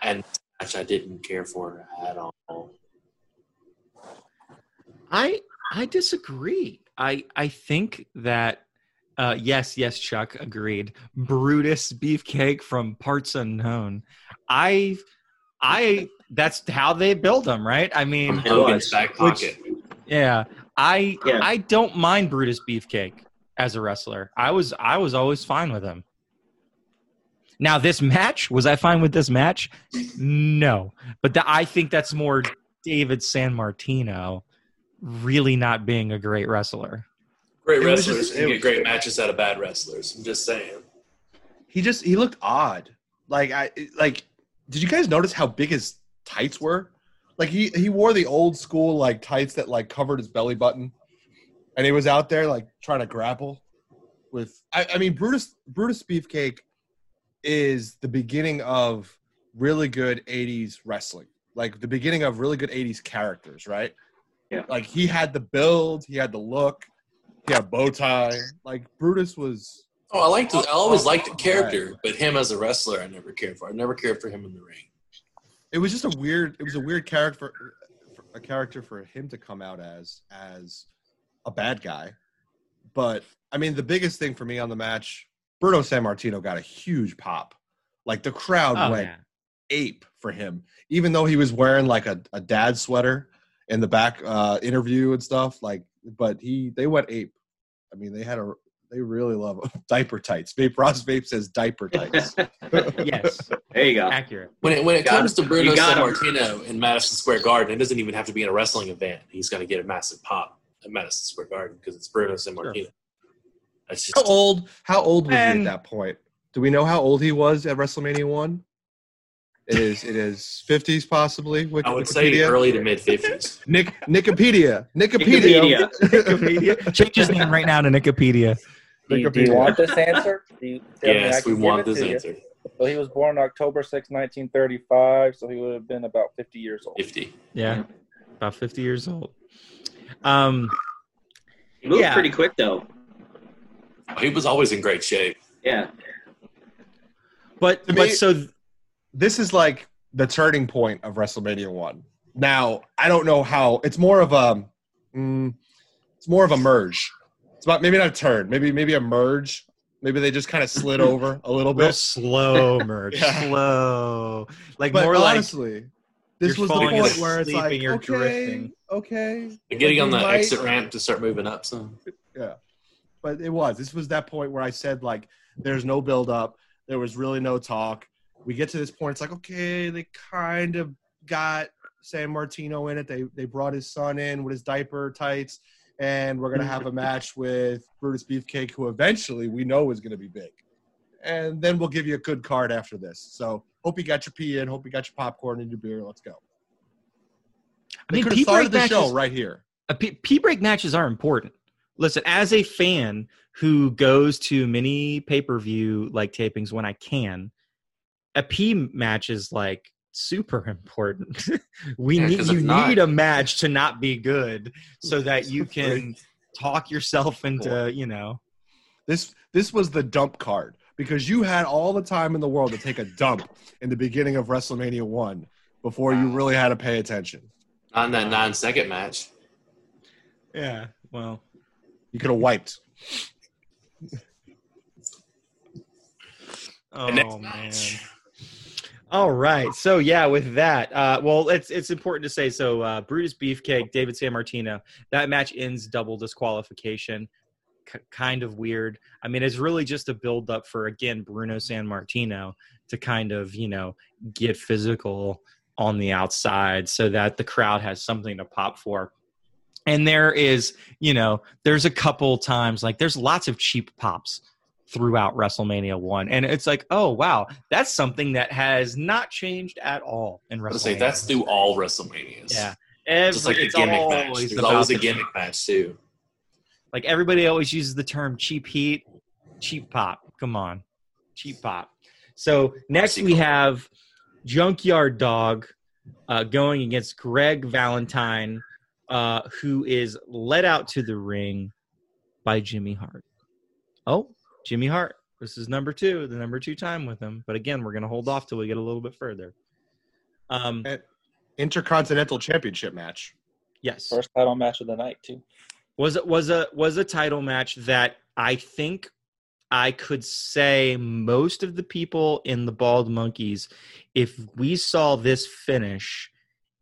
and match I didn't care for at all. I I disagree. I I think that uh, yes, yes, Chuck agreed. Brutus Beefcake from Parts Unknown. I I that's how they build them, right? I mean, back Which- yeah. I Yeah. I don't mind Brutus Beefcake as a wrestler. I was I was always fine with him. Now this match was I fine with this match? No, but the, I think that's more David Sammartino really not being a great wrestler. Great It wrestlers just- can it get was- great matches out of bad wrestlers. I'm just saying. He just he looked odd. Like I like. Did you guys notice how big his tights were? Like he he wore the old school like tights that like covered his belly button, and he was out there like trying to grapple with. I, I mean, Brutus Brutus Beefcake is the beginning of really good '80s wrestling. Like the beginning of really good '80s characters, right? Yeah. Like he had the build, he had the look, he had a bow tie. Like Brutus was Oh, I liked. I always liked the character, but him as a wrestler, I never cared for. I never cared for him in the ring. it was just a weird it was a weird character a character for him to come out as as a bad guy but i mean the biggest thing for me on the match bruno sammartino got a huge pop like the crowd Oh, went yeah. ape for him even though he was wearing like a, a dad sweater in the back uh interview and stuff like but he they went ape i mean they had a they really love diaper tights vape ross vape says diaper tights Yes, there you go. accurate. When it when it Got comes him. to Bruno You San. Martino in Madison Square Garden, it doesn't even have to be in a wrestling event. He's going to get a massive pop at Madison Square Garden because it's Bruno Sammartino. That's just how old how old was he at that point do we know how old he was at wrestlemania 1 it is it is 50s possibly Wik- I would say early to mid fifties. Nick Nickapedia. Nickapedia. Wikipedia. Change his name right now to Nickapedia. Do you, do you want this answer? Do you, I yes, we want this to you. answer. So he was born October 6, 1935, so he would have been about 50 years old. Fifty. Yeah, about fifty years old. Um, He moved Yeah. pretty quick though. He was always in great shape. Yeah. but To but me- so This is like the turning point of WrestleMania 1. Now, I don't know how. It's more of a mm, it's more of a merge. It's about maybe not a turn, maybe maybe a merge. Maybe they just kind of slid over a little real bit. slow merge, Yeah. slow, like But more like honestly, this was the point asleep where it's and like, you're okay, drifting. okay. They're getting like on the might- exit ramp to start moving up. So Yeah. But it was. This was that point where I said like there's no build up. There was really no talk. We get to this point, it's like, okay, they kind of got Sammartino in it. They they brought his son in with his diaper tights. and we're gonna have a match with Brutus Beefcake, who eventually we know is gonna be big. And then we'll give you a good card after this. So hope you got your pee in, hope you got your popcorn and your beer. Let's go. I mean, pee started break the show right here. pee- pee break matches are important. Listen, as a fan who goes to many pay per view like tapings when I can, a P match is like super important. we Yeah, need 'cause you not- need a match to not be good so that you can talk yourself into you know. This this was the dump card because you had all the time in the world to take a dump in the beginning of WrestleMania one before you really had to pay attention. On in that nine second match. Yeah. Well. You could have wiped. Oh The next man. All right. So yeah, with that, uh, well, it's it's important to say. So uh, Brutus Beefcake, David Sammartino. That match ends double disqualification. K- kind of weird. I mean, it's really just a build up for again Bruno Sammartino to kind of you know get physical on the outside so that the crowd has something to pop for. And there is, you know, there's a couple times like there's lots of cheap pops throughout WrestleMania 1 and it's like, "Oh, wow, that's something that has not changed at all in WrestleMania." say that's through all WrestleManias. Yeah. Every, Just like a it's gimmick match. always There's always a the- gimmick match too. Like everybody always uses the term cheap heat, cheap pop. Come on. Cheap pop. So next we have Junkyard Dog uh, going against Greg Valentine, uh, who is led out to the ring by Jimmy Hart. Oh, Jimmy Hart. This is number two, the number two time with him. But again, we're going to hold off till we get a little bit further. Um, Intercontinental Championship match. yes. First title match of the night too. was it was a was a title match that I think I could say most of the people in the Bald Monkeys, if we saw this finish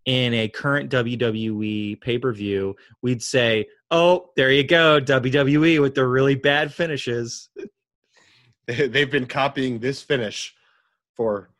in a current WWE pay per view, we'd say, "Oh, there you go, WWE with their really bad finishes." They, they've been copying this finish for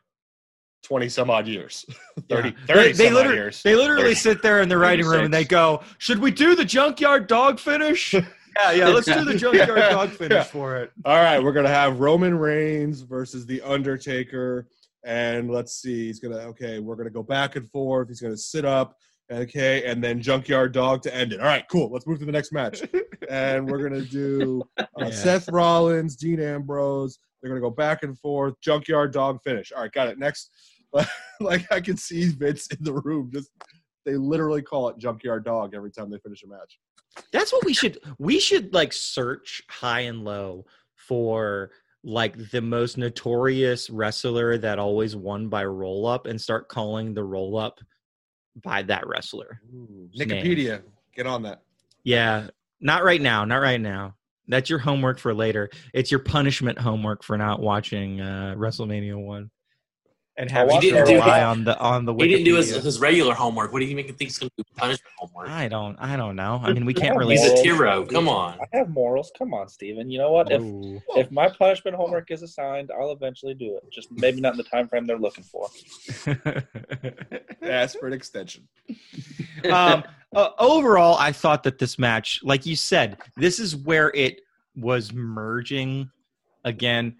20 some odd years. 30, Yeah. 30 they, they some odd literally, years. they literally 30. sit there in the writing room and they go, "Should we do the Junkyard Dog finish?" yeah, yeah, let's do the Junkyard Yeah. Dog finish Yeah. for it. All right, we're gonna have Roman Reigns versus the Undertaker, and let's see, he's gonna okay, we're gonna go back and forth. He's gonna sit up, okay, and then Junkyard Dog to end it. All right, cool. Let's move to the next match, and we're gonna do uh, Yeah. Seth Rollins, Dean Ambrose. They're gonna go back and forth. Junkyard Dog finish. All right, got it. Next, like I can see Vince in the room. Just they literally call it Junkyard Dog every time they finish a match. That's what we should we should like search high and low for like the most notorious wrestler that always won by roll up and start calling the roll up by that wrestler. His name. Wikipedia, get on that. Yeah, not right now, not right now. That's your homework for later. It's your punishment homework for not watching uh, WrestleMania 1 and having watched. He didn't do rely his- on the on the He didn't do his, his regular homework. What do you make him think he's going to do punishment homework? I don't I don't know. I mean, we can't really He's a Morals. hero. Come on. I have morals. Come on, Steven. You know what? If Ooh. if my punishment homework is assigned, I'll eventually do it. Just maybe not in the time frame they're looking for. Ask for an extension. um, uh, overall, I thought that this match, like you said, this is where it was merging again,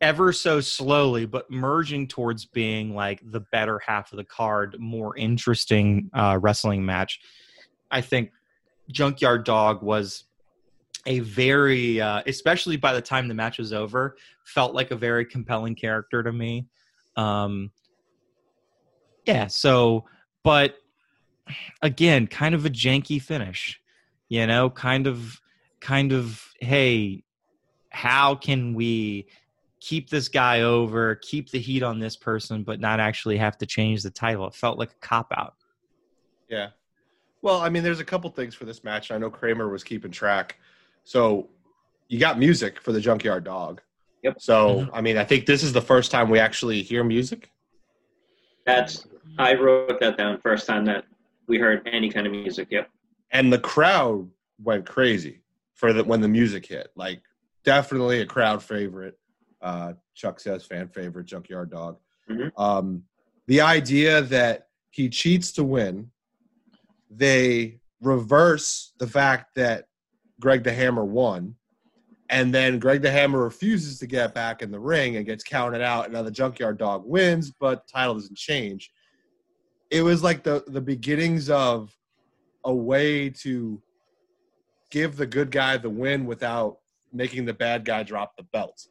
ever so slowly, but merging towards being like the better half of the card, more interesting uh, wrestling match. I think Junkyard Dog was a very, uh, especially by the time the match was over, felt like a very compelling character to me. Um, yeah, so, but again, kind of a janky finish, you know, kind of, kind of, hey, how can we keep this guy over, keep the heat on this person, but not actually have to change the title? It felt like a cop out. Yeah. Well, I mean, there's a couple things for this match. I know Kramer was keeping track. So you got music for the Junkyard Dog. Yep. So, I mean, I think this is the first time we actually hear music. That's I wrote that down first time that we heard any kind of music. Yep. And the crowd went crazy for the when the music hit. Like, definitely a crowd favorite. Uh, Chuck says fan favorite, Junkyard Dog. Mhm. Um, the idea that he cheats to win, they reverse the fact that Greg the Hammer won, and then Greg the Hammer refuses to get back in the ring and gets counted out, and now the Junkyard Dog wins, but the title doesn't change. It was like the the beginnings of a way to give the good guy the win without making the bad guy drop the belt.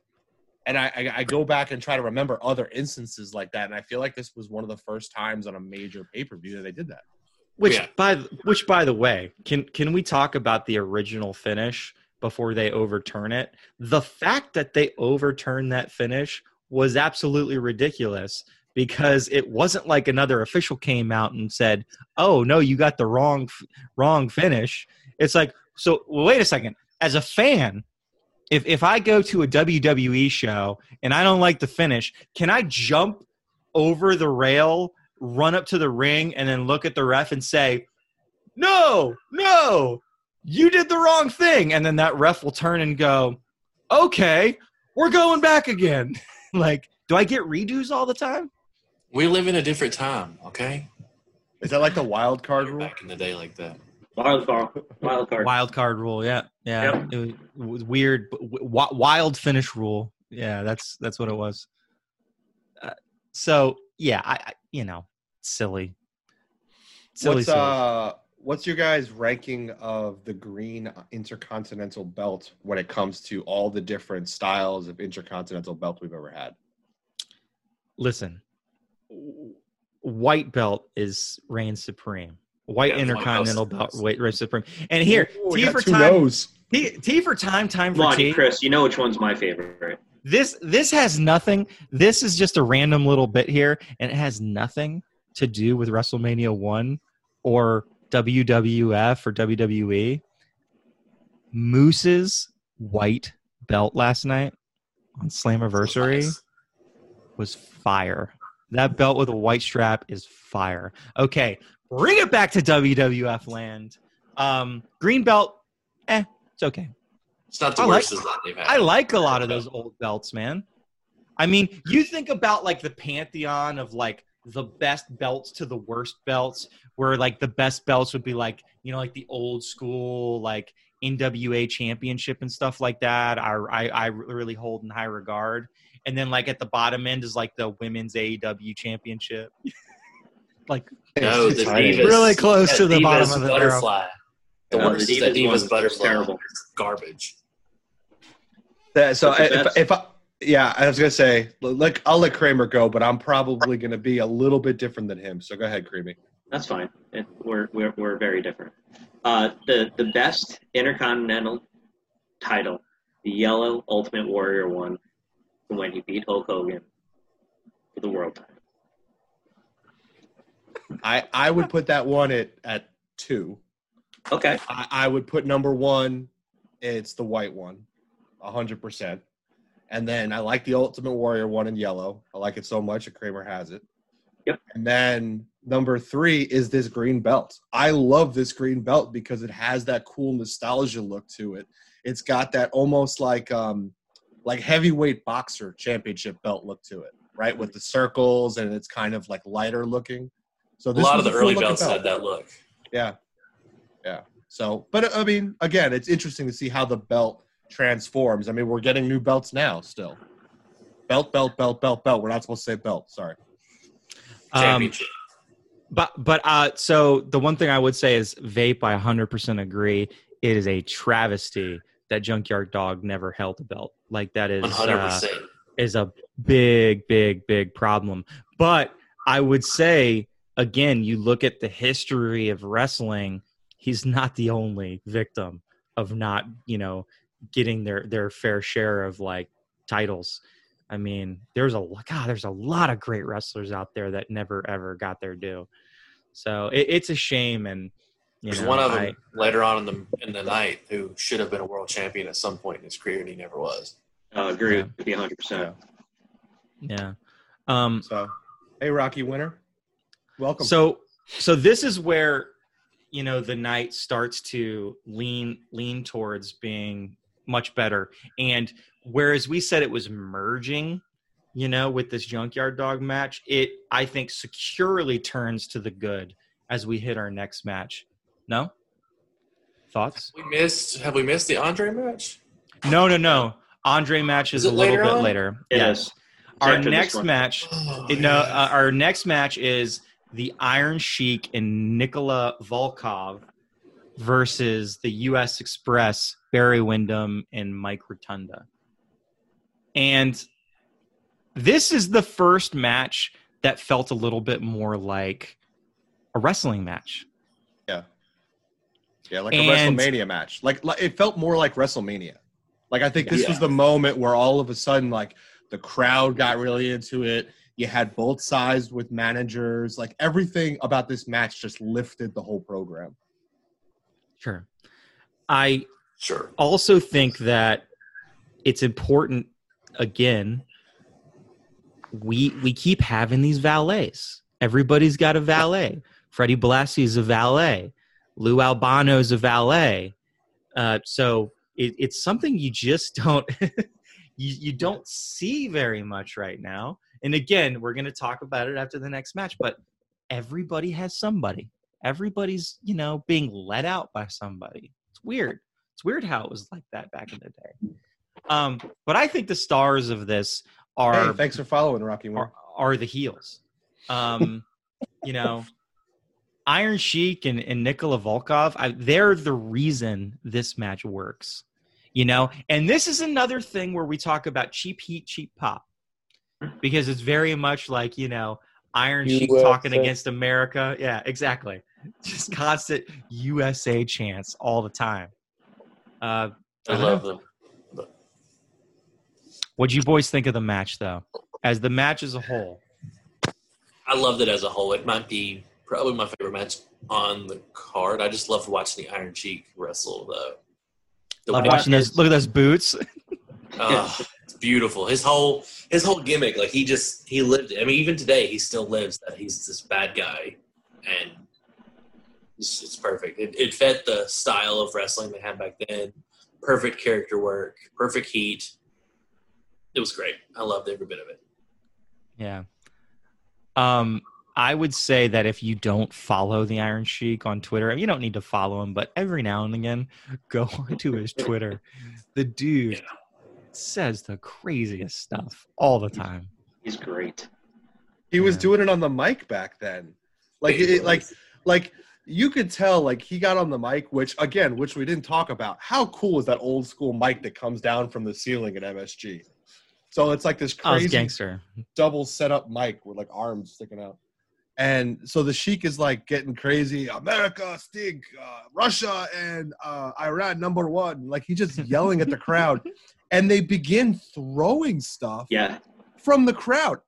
And I, I, I go back and try to remember other instances like that, and I feel like this was one of the first times on a major pay per view that they did that. Which Yeah. by which by the way, can can we talk about the original finish before they overturn it? The fact that they overturned that finish was absolutely ridiculous because it wasn't like another official came out and said, "Oh no, you got the wrong wrong finish." It's like, so well, wait a second. As a fan, if if I go to a WWE show and I don't like the finish, can I jump over the rail, run up to the ring, and then look at the ref and say, "No, no, you did the wrong thing," and then that ref will turn and go, "Okay, we're going back again." like, do I get redos all the time? We live in a different time, okay? Is that like the wild card rule? Back in the day, like that. Wild card. Wild card. Wild card rule, yeah, yeah. Yep. It, was, it was weird. But w- wild finish rule, yeah. That's that's what it was. Uh, so yeah, I, I you know, silly, silly. What's silly. uh what's your guys' ranking of the green intercontinental belt when it comes to all the different styles of intercontinental belt we've ever had? Listen, white belt is reigns supreme. White Yeah, intercontinental belt the wait, reigns supreme. And here, Ooh, T for time. T, T for time, time for on, T. Chris. You know which one's my favorite. this this has nothing this is just a random little bit here and it has nothing to do with wrestlemania 1 or wwf or wwe moose's white belt last night on slammiversary Nice. was fire that belt with a white strap is fire okay bring it back to wwf land um green belt eh it's okay It's not the I worst like- design they've had. I like a lot of those old belts, man. I mean, you think about like the pantheon of like the best belts to the worst belts, where like the best belts would be like, you know, like the old school like NWA championship and stuff like that. I I, I really hold in high regard. And then like at the bottom end is like the women's AEW championship. like No, the Divas. Really close yeah, to the Divas bottom of the arrow. butterfly. The No, worst. the The Divas Divas, butterfly. terrible. is Garbage. That- so What's the if, if I yeah, I was gonna say like I'll let Kramer go, but I'm probably gonna be a little bit different than him. So go ahead, Creamy. That's fine. It, we're, we're we're very different. Uh, the the best intercontinental title, the yellow Ultimate Warrior won when he beat Hulk Hogan for the world title. I I would put that one at at two. Okay. I, I would put number one. It's the white one, one, hundred percent. And then I like the Ultimate Warrior one in yellow. I like it so much that Kramer has it. Yep. And then number three is this green belt. I love this green belt because it has that cool nostalgia look to it. It's got that almost like um like heavyweight boxer championship belt look to it, right? With the circles and it's kind of like lighter looking. So A lot of the early looking belts belt. had that look. Yeah. Yeah. So, but I mean, again, it's interesting to see how the belt transforms. I mean, we're getting new belts now still. Belt, belt, belt, belt, belt. We're not supposed to say belt. Sorry. um, Championship. But but uh, so the one thing I would say is vape. I 100% agree. It is a travesty that Junkyard Dog never held a belt. Like that is One hundred uh, is a big big big problem. But I would say again, you look at the history of wrestling. He's not the only victim of not you know getting their their fair share of like titles. I mean, there's a lo- God, there's a lot of great wrestlers out there that never ever got their due. So it, it's a shame, and you There's know, one of them I- later on in the in the night who should have been a world champion at some point in his career, and he never was. Uh, agree Yeah. with you 100. percent yeah. Um, So, hey, Rocky winner. Welcome. So so this is where you know the night starts to lean lean towards being much better. And whereas we said it was merging, you know, with this junkyard dog match, it I think securely turns to the good as we hit our next match. No? Thoughts? We missed. Have we missed the Andre match? No, no, no. Andre match is, Is a little later bit on? later. It yes. is. Our next match Oh, No, yeah. uh, our next match is the Iron Sheik and Nikolai Volkoff versus the U.S. Express, Barry Windham and Mike Rotunda. And this is the first match that felt a little bit more like a wrestling match. Yeah, Yeah, like And- a WrestleMania match. Like, like it felt more like WrestleMania. Like I think this Yeah. was the moment where all of a sudden, like the crowd got really into it. You had both sides with managers. Like everything about this match just lifted the whole program. Sure. I Sure. also think that it's important again we we keep having these valets everybody's got a valet freddie blassie is a valet lou albano's a valet uh, so it, it's something you just don't you, you don't see very much right now and again we're going to talk about it after the next match but everybody has somebody everybody's you know being let out by somebody it's weird it's weird how it was like that back in the day. Um, but I think the stars of this are hey, thanks for following, Rocky Moore. are, are the heels. Um, you know, Iron Sheik and, and Nikolai Volkoff, I, they're the reason this match works. You know, and this is another thing where we talk about cheap heat, cheap pop, because it's very much like you know Iron Sheik talking against America. Yeah, exactly. Just constant USA chants all the time. Uh, I I love them. What'd you boys think of the match, though? As the match as a whole, I loved it as a whole. It might be probably my favorite match on the card. I just loved watching the Iron Sheik wrestle though. The love watching those. Look at those boots. Oh, it's beautiful. His whole his whole gimmick, like he just he lived it. I mean, even today he still lives that he's this bad guy, and it's, it's perfect. It, it fit the style of wrestling they had back then. Perfect character work, perfect heat. It was great. I loved every bit of it. Yeah. Um, I would say that if you don't follow the Iron Sheik on Twitter, you don't need to follow him, but every now and again, go onto his Twitter. The dude Yeah. Says the craziest stuff all the time. He's great. He was Yeah. doing it on the mic back then. Like it, like like you could tell like he got on the mic, which again, which we didn't talk about. How cool is that old school mic that comes down from the ceiling at MSG? So it's like this Oh, crazy gangster. double setup mic with like arms sticking out. And so the Sheik is like getting crazy. America stink, uh, Russia and uh, Iran number one. Like he's just yelling at the crowd, and they begin throwing stuff Yeah. from the crowd.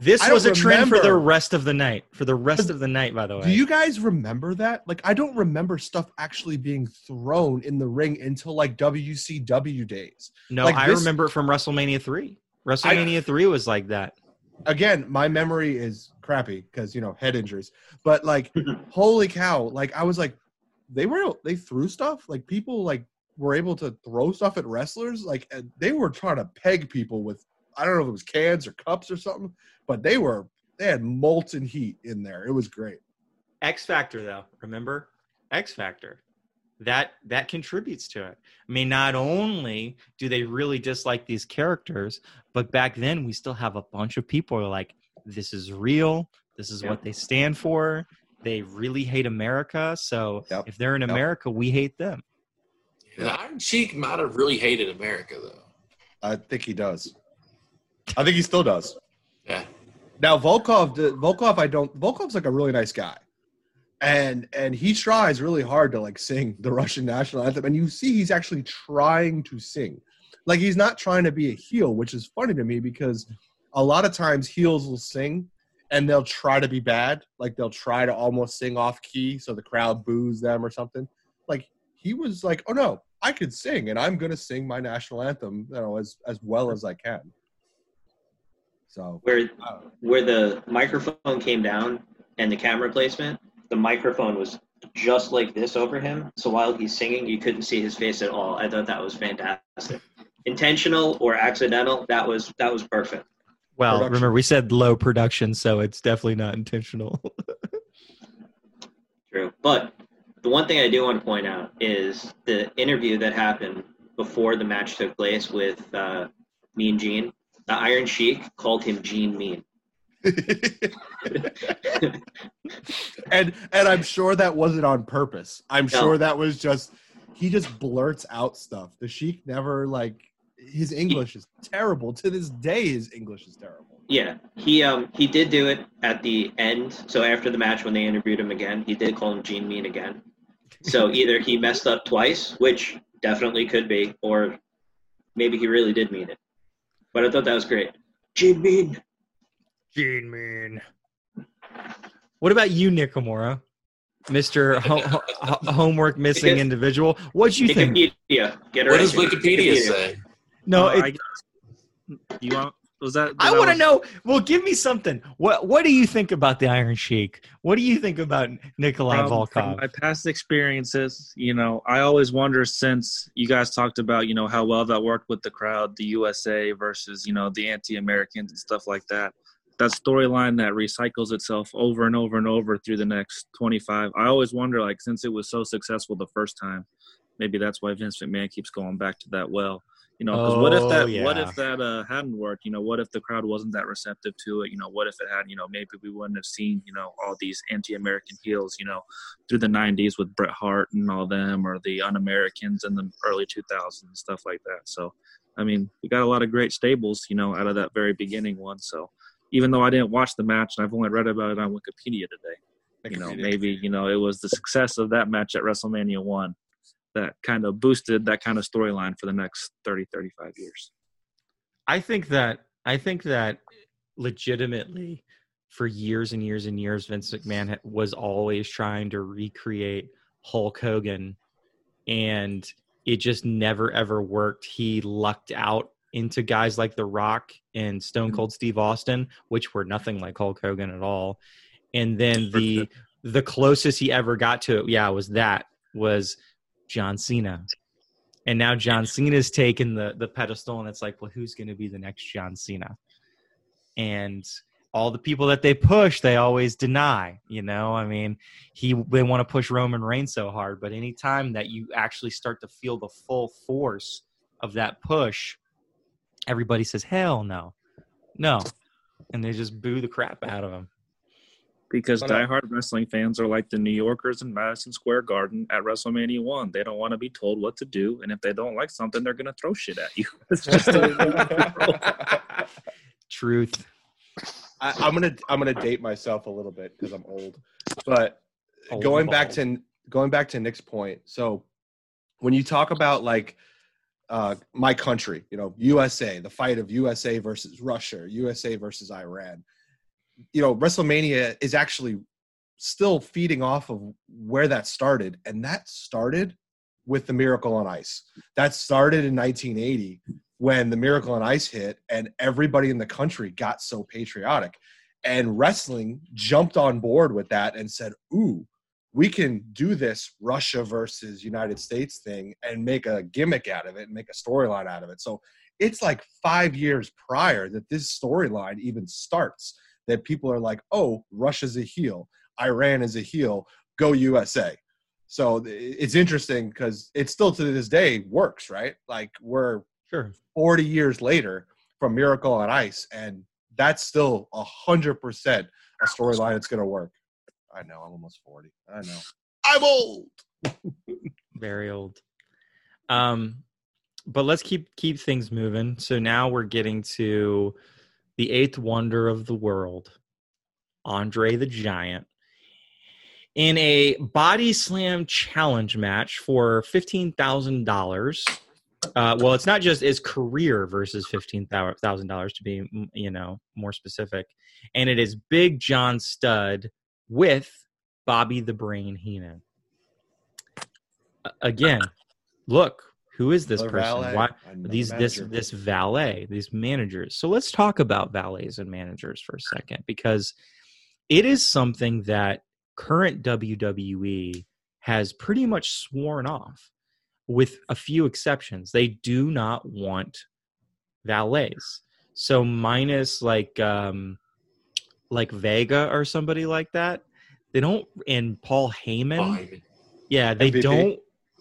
This I was a trend for the rest of the night. For the rest of the night, by the way. Do you guys remember that? Like, I don't remember stuff actually being thrown in the ring until like WCW days. no, like I this- remember it from WrestleMania three. WrestleMania three was like that. Again, my memory is crappy because you know head injuries. But like, holy cow! Like, I was like, they were they threw stuff. Like people like were able to throw stuff at wrestlers. Like and they were trying to peg people with I don't know if it was cans or cups or something, but they were they had molten heat in there. It was great. X Factor though, remember? X Factor. That that contributes to it. I mean, not only do they really dislike these characters, but back then we still have a bunch of people who are like, this is real, this is Yeah. what they stand for. They really hate America. So Yep. if they're in Yep. America, we hate them. The Iron Sheik might have really hated America though. I think he does. I think he still does. Yeah. Now Volkoff, Volkoff, I don't. Volkoff's like a really nice guy, and and he tries really hard to like sing the Russian national anthem, and you see he's actually trying to sing, like he's not trying to be a heel, which is funny to me because a lot of times heels will sing and they'll try to be bad, like they'll try to almost sing off key so the crowd boos them or something. Like he was like, oh no, I could sing, and I'm gonna sing my national anthem, you know, as as well as I can. So Where where the microphone came down and the camera placement, the microphone was just like this over him. So while he's singing, you couldn't see his face at all. I thought that was fantastic. Intentional or accidental, that was that was perfect. Well, Production. remember we said low production, so it's definitely not intentional. True. But the one thing I do want to point out is the interview that happened before the match took place with uh, Mean Gene. The Iron Sheik called him Gene Mean. and and I'm sure that wasn't on purpose. I'm No. sure that was just he just blurts out stuff. The Sheik never like his English is terrible. To this day, his English is terrible. Yeah, he um he did do it at the end. So after the match, when they interviewed him again, he did call him Gene Mean again. So either he messed up twice, which definitely could be, or maybe he really did mean it. But I thought that was great. Gene Mean. Gene Man. What about you, Nickamura? Mr. Ho- ho- ho- homework missing Because- individual. What'd you think? Wikipedia. Get her What right does here. Wikipedia say? No, Uh, it, I, you want? Was that? I want to know. Well, give me something. What What do you think about the Iron Sheik? What do you think about Nikolai from, from Volkoff? my past experiences, you know, I always wonder since you guys talked about, you know, how well that worked with the crowd, the USA versus, you know, the anti-Americans and stuff like that. That storyline that recycles itself over and over and over through the next 25. I always wonder, like, since it was so successful the first time, maybe that's why Vince McMahon keeps going back to that well. You know, because what if Oh, that what if that uh, hadn't worked? You know, what if the crowd wasn't that receptive to it? You know, what if it had? You know, maybe we wouldn't have seen you know all these anti-American heels. You know, through the '90s with Bret Hart and all them, or the Un-Americans in the early 2000s and stuff like that. So, I mean, we got a lot of great stables. You know, out of that very beginning one. So, even though I didn't watch the match and I've only read about it on Wikipedia today, you know, maybe you know it was the success of that match at WrestleMania one that kind of boosted that kind of storyline for the next 30 35 years. I think that I think that legitimately for years and years and years Vince McMahon was always trying to recreate Hulk Hogan and it just never ever worked. He lucked out into guys like The Rock and Stone mm-hmm. Cold Steve Austin, which were nothing like Hulk Hogan at all. And then the the closest he ever got to it, yeah, was that was John Cena. And now John Cena's taken the the pedestal, and it's like, well, who's going to be the next John Cena? And all the people that they push, they always deny. You know, I mean, he they want to push Roman Reigns so hard, but anytime that you actually start to feel the full force of that push, everybody says, "Hell no, no," and they just boo the crap out of him. because Why not? Uh, diehard wrestling fans are like the New Yorkers in Madison Square Garden at WrestleMania one. They don't want to be told what to do, and if they don't like something, they're gonna throw shit at you. It's just a, Truth. I, I'm gonna I'm gonna date myself a little bit because I'm old, but Old going back bald. to going back to Nick's point. So when you talk about like uh, my country, you know, USA, the fight of USA versus Russia, USA versus Iran, you know, WrestleMania is actually still feeding off of where that started, and that started with the Miracle on Ice. That started in 1980 when the Miracle on Ice hit, and everybody in the country got so patriotic. And wrestling jumped on board with that and said, Ooh, we can do this Russia versus United States thing and make a gimmick out of it and make a storyline out of it. So it's like five years prior that this storyline even starts that people are like, oh, Russia's a heel, Iran is a heel, go USA. So it's interesting because it still to this day works, right? Like we're Sure. 40 years later from Miracle on Ice, and that's still a hundred percent a storyline that's gonna work. I know I'm almost 40. I know. I'm old. very old um but let's keep keep things moving so now we're getting to the eighth wonder of the world andre the giant in a body slam challenge match for $15000 uh, well it's not just his career versus $15000 to be you know more specific and it is big john studd with bobby the brain heenan. Again look who is this Another person? valet, why another these this this valet these managers. So let's talk about valets and managers for a second because it is something that current wwe has pretty much sworn off with a few exceptions. They do not want valets. So minus like um like vega or somebody like that they don't and paul heyman Fine. Yeah, they MVP? don't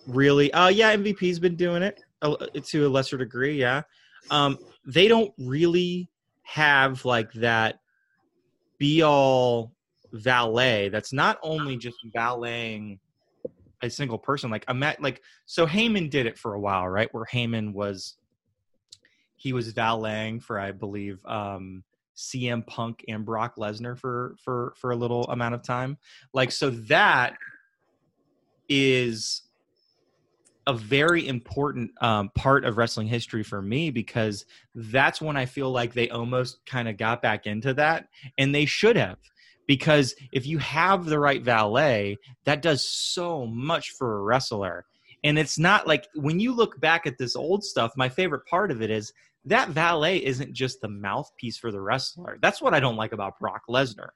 really. Uh, yeah, MVP's been doing it uh, to a lesser degree. Yeah, um, they don't really have like that be all valet. That's not only just valeting a single person. Like I'm at like so Heyman did it for a while, right? Where Heyman was he was valeting for I believe um CM Punk and Brock Lesnar for for for a little amount of time. Like so that is a very important um, part of wrestling history for me because that's when I feel like they almost kind of got back into that, and they should have. Because if you have the right valet, that does so much for a wrestler. And it's not like when you look back at this old stuff, my favorite part of it is that valet isn't just the mouthpiece for the wrestler. That's what I don't like about Brock Lesnar.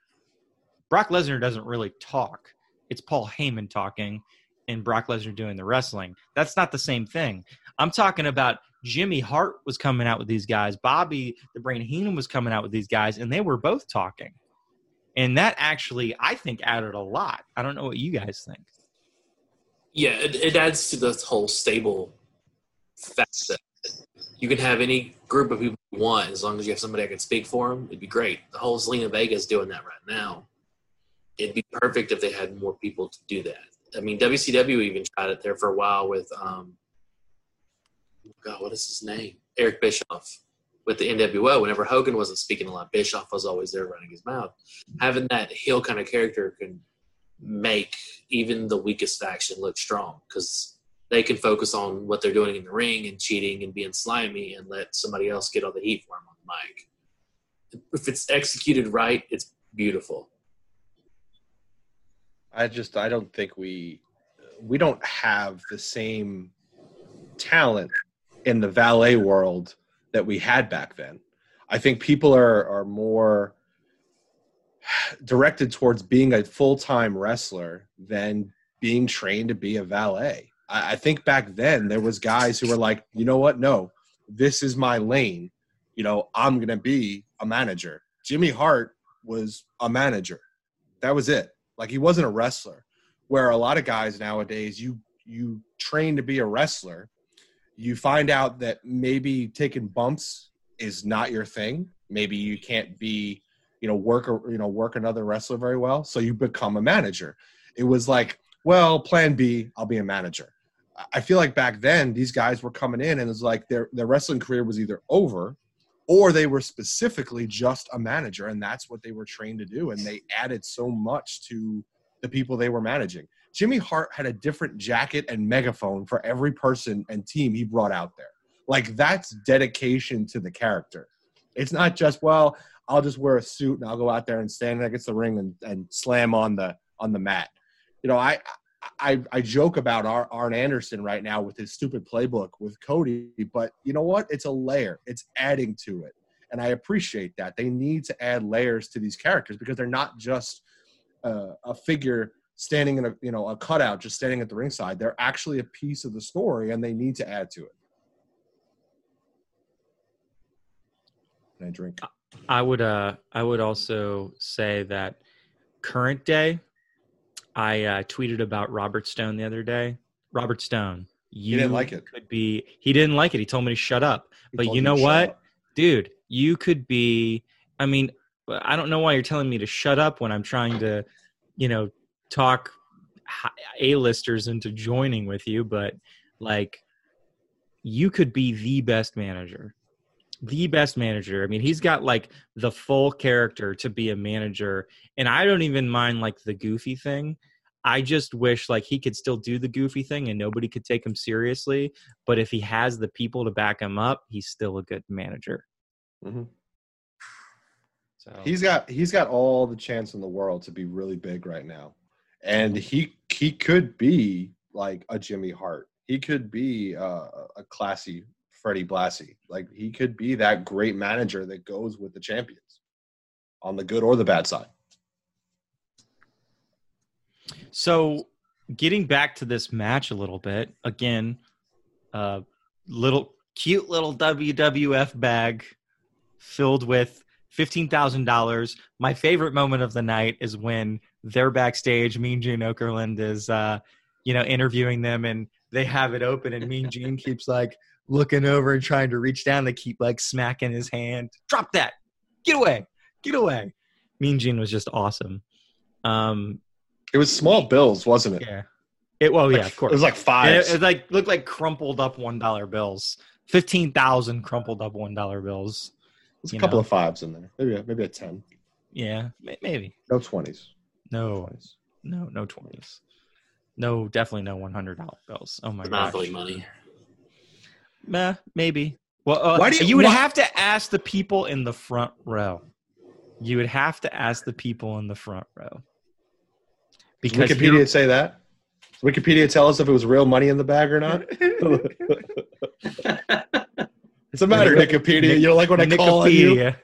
Brock Lesnar doesn't really talk. It's Paul Heyman talking and Brock Lesnar doing the wrestling. That's not the same thing. I'm talking about Jimmy Hart was coming out with these guys. Bobby the Brain Heenan was coming out with these guys, and they were both talking. And that actually, I think, added a lot. I don't know what you guys think. Yeah, it, it adds to this whole stable facet. You can have any group of people you want as long as you have somebody that can speak for them. It'd be great. The whole Zelina Vega is doing that right now. It'd be perfect if they had more people to do that. I mean, WCW even tried it there for a while with, um, God, what is his name? Eric Bischoff with the NWO. Whenever Hogan wasn't speaking a lot, Bischoff was always there running his mouth. Having that heel kind of character can make even the weakest faction look strong because they can focus on what they're doing in the ring and cheating and being slimy and let somebody else get all the heat for them on the mic. If it's executed right, it's beautiful. I just I don't think we we don't have the same talent in the valet world that we had back then. I think people are are more directed towards being a full time wrestler than being trained to be a valet. I, I think back then there was guys who were like, you know what? No, this is my lane. You know, I'm gonna be a manager. Jimmy Hart was a manager. That was it. Like he wasn't a wrestler. Where a lot of guys nowadays, you you train to be a wrestler, you find out that maybe taking bumps is not your thing. Maybe you can't be, you know, work or you know work another wrestler very well, so you become a manager. It was like, well, Plan B, I'll be a manager. I feel like back then these guys were coming in and it was like their their wrestling career was either over or they were specifically just a manager and that's what they were trained to do and they added so much to the people they were managing. Jimmy hart had a different jacket and megaphone for every person and team he brought out there. Like that's dedication to the character. It's not just well i'll just wear a suit and i'll go out there and stand against the ring and, and slam on the on the mat. You know i I, I joke about Ar- Arn Anderson right now with his stupid playbook with Cody, but you know what? It's a layer. It's adding to it, and I appreciate that. They need to add layers to these characters because they're not just uh, a figure standing in a you know a cutout just standing at the ringside. They're actually a piece of the story, and they need to add to it. Can I drink? I would uh I would also say that current day I uh, tweeted about Robert Stone the other day. Robert Stone, you didn't like it. could be he didn't like it. He told me to shut up. He But you know what? up. Dude, you could be I mean, I don't know why you're telling me to shut up when I'm trying to, you know, talk A-listers into joining with you, but like you could be the best manager the best manager. I mean, he's got like the full character to be a manager, and I don't even mind like the goofy thing. I just wish like he could still do the goofy thing and nobody could take him seriously. But if he has the people to back him up, he's still a good manager. Mhm. So He's got he's got all the chance in the world to be really big right now, and he he could be like a Jimmy Hart. He could be uh, a classy Freddie Blassie. Like he could be that great manager that goes with the champions, on the good or the bad side. So, getting back to this match a little bit, again, uh, little cute little WWF bag filled with fifteen thousand dollars. My favorite moment of the night is when they're backstage. Mean Gene Okerlund is, uh, you know, interviewing them, and they have it open, and Mean Gene keeps like looking over and trying to reach down. They keep like smacking his hand. Drop that. Get away. Get away. Mean Gene was just awesome. Um, It was small bills, wasn't it? yeah. It well, yeah, of course. It was like five. it, it like looked like crumpled up one dollar bills. Fifteen thousand crumpled up one dollar bills. There's you a couple know. of fives in there. Maybe a, maybe a ten. Yeah, maybe. No twenties. No, no, no twenties. No, definitely no one hundred dollar bills. Oh my god. Monopoly money. Meh, maybe. Well, uh, Why do you- you would why- have to ask the people in the front row. You would have to ask the people in the front row. Because Wikipedia you're- say that. Does Wikipedia tell us if it was real money in the bag or not. It's a matter, Nick- Wikipedia. You don't like when I call on you. Wikipedia.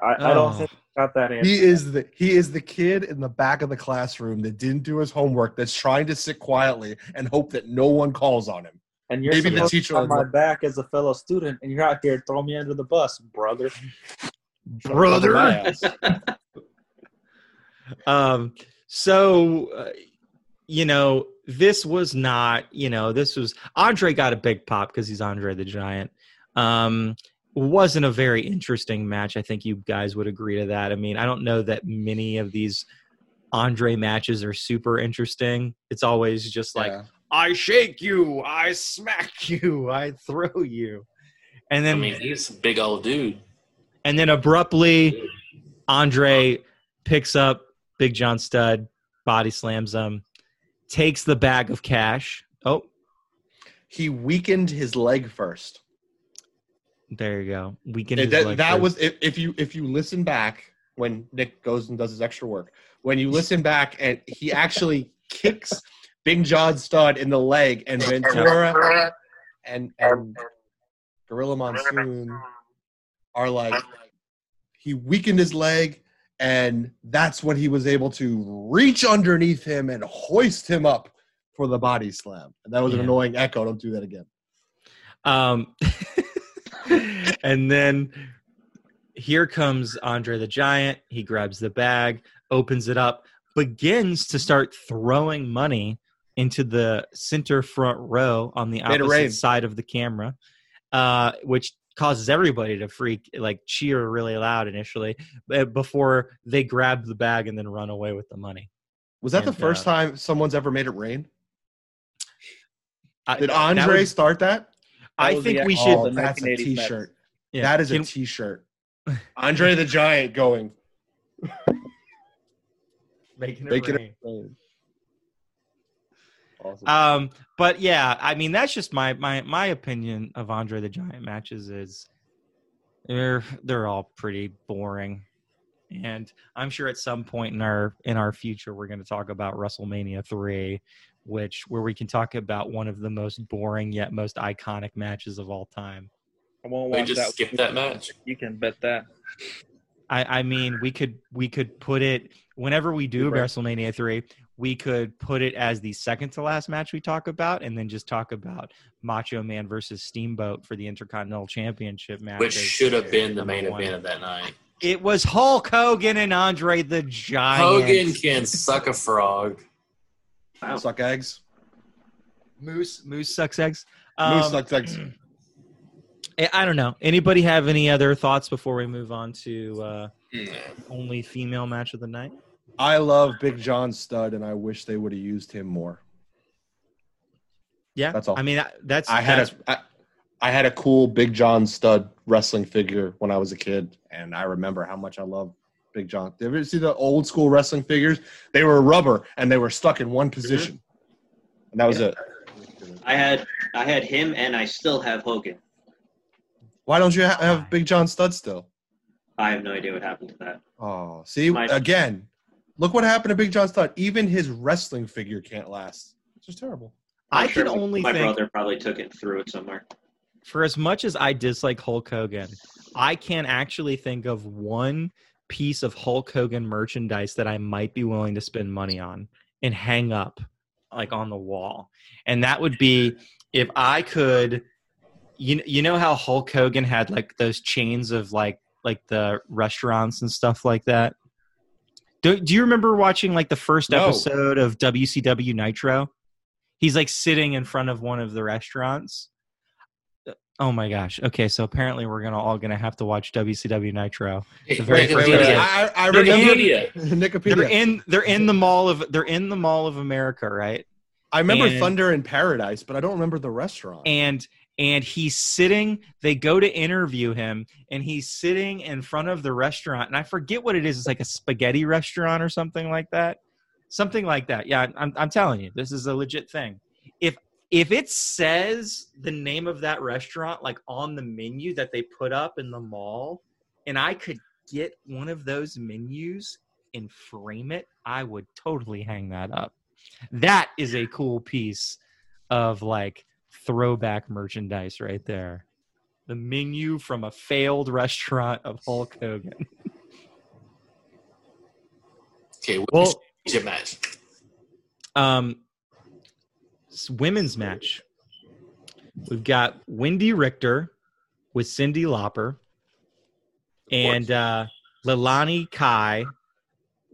I, I don't Oh. think got that answer. He is the he is the kid in the back of the classroom that didn't do his homework. That's trying to sit quietly and hope that no one calls on him. and you're maybe the teacher on have will- my back as a fellow student, and you're out here throwing me under the bus, brother. Brother. My. Um, so, uh, you know, this was not, you know, this was Andre got a big pop because he's Andre the Giant. Um, wasn't a very interesting match. I think you guys would agree to that. I mean, I don't know that many of these Andre matches are super interesting. It's always just like, Yeah. I shake you, I smack you, I throw you. And then, I mean, he's a big old dude. and then abruptly Andre picks up Big John Studd, body slams him, takes the bag of cash. Oh, he weakened his leg first. there you go. Weekend. And that, that was if, if you if you listen back when Nick goes and does his extra work. When you listen back and he actually kicks Big John Studd in the leg and Ventura and and Gorilla Monsoon are like he weakened his leg and that's when he was able to reach underneath him and hoist him up for the body slam. And that was an annoying echo. Don't do that again. Um, and then here comes Andre the Giant. He grabs the bag, opens it up, begins to start throwing money into the center front row on the Made it rain. opposite side of the camera, uh, which causes everybody to freak, like cheer really loud initially, before they grab the bag and then run away with the money. Was that the first uh, time someone's ever made it rain? I- Did that Andre was- start that? I think the- we oh, should. Oh, that's a 1980s Mets. t-shirt. yeah. That is a Can- t-shirt. Andre the Giant going. making it Making rain. it rain. Awesome. Um, but yeah, I mean that's just my my my opinion of Andre the Giant matches is they're they're all pretty boring. And I'm sure at some point in our in our future we're going to talk about WrestleMania 3 which where we can talk about one of the most boring yet most iconic matches of all time. I won't We watch just that. skip that match. You can bet that. I, I mean, we could we could put it whenever we do Right. WrestleMania three, we could put it as the second to last match we talk about, and then just talk about Macho Man versus Steamboat for the Intercontinental Championship match. Which should have been the main one. event of that night. It was Hulk Hogan and Andre the Giant. Hogan can suck a frog. Wow. Suck eggs. Moose Moose sucks eggs. Moose Um, sucks eggs. I- I don't know. Anybody have any other thoughts before we move on to uh, Nah. only female match of the night? I love Big John Studd, and I wish they would have used him more. Yeah, That's all. I mean, that's I had that's a I, I had a cool Big John Studd wrestling figure when I was a kid, and I remember how much I love Big John. Did you ever see the old school wrestling figures? They were rubber and they were stuck in one position, and that was it. I had I had him, and I still have Hogan. Why don't you have Big John Studd still? I have no idea what happened to that. Oh, see My- again. Look what happened to Big John Studd. Even his wrestling figure can't last. It's just terrible. I I'm sure can my- only my think brother probably took it through it somewhere. for as much as I dislike Hulk Hogan, I can actually think of one piece of Hulk Hogan merchandise that I might be willing to spend money on and hang up like on the wall. And that would be if I could you you know how Hulk Hogan had like those chains of like like the restaurants and stuff like that? Do, do you remember watching like the first No. episode of WCW Nitro? He's like sitting in front of one of the restaurants. Uh, oh my gosh. Okay, so apparently we're gonna all gonna have to watch WCW Nitro. Hey, very wait, first wait, one. wait, I, I They're remember Wikipedia. They're in they're in the mall of they're in the Mall of America, right? I remember and- Thunder in Paradise, but I don't remember the restaurant. and and he's sitting they go to interview him and he's sitting in front of the restaurant and i forget what it is it's like a spaghetti restaurant or something like that. Something like that yeah i'm, I'm telling you this is a legit thing. If if it says the name of that restaurant like on the menu that they put up in the mall and i could get one of those menus and frame it i would totally hang that up. That is a cool piece of like throwback merchandise right there. The menu from a failed restaurant of Hulk Hogan. Okay, Well- championship match. Um, women's match. We've got Wendi Richter with Cyndi Lauper and uh, Leilani Kai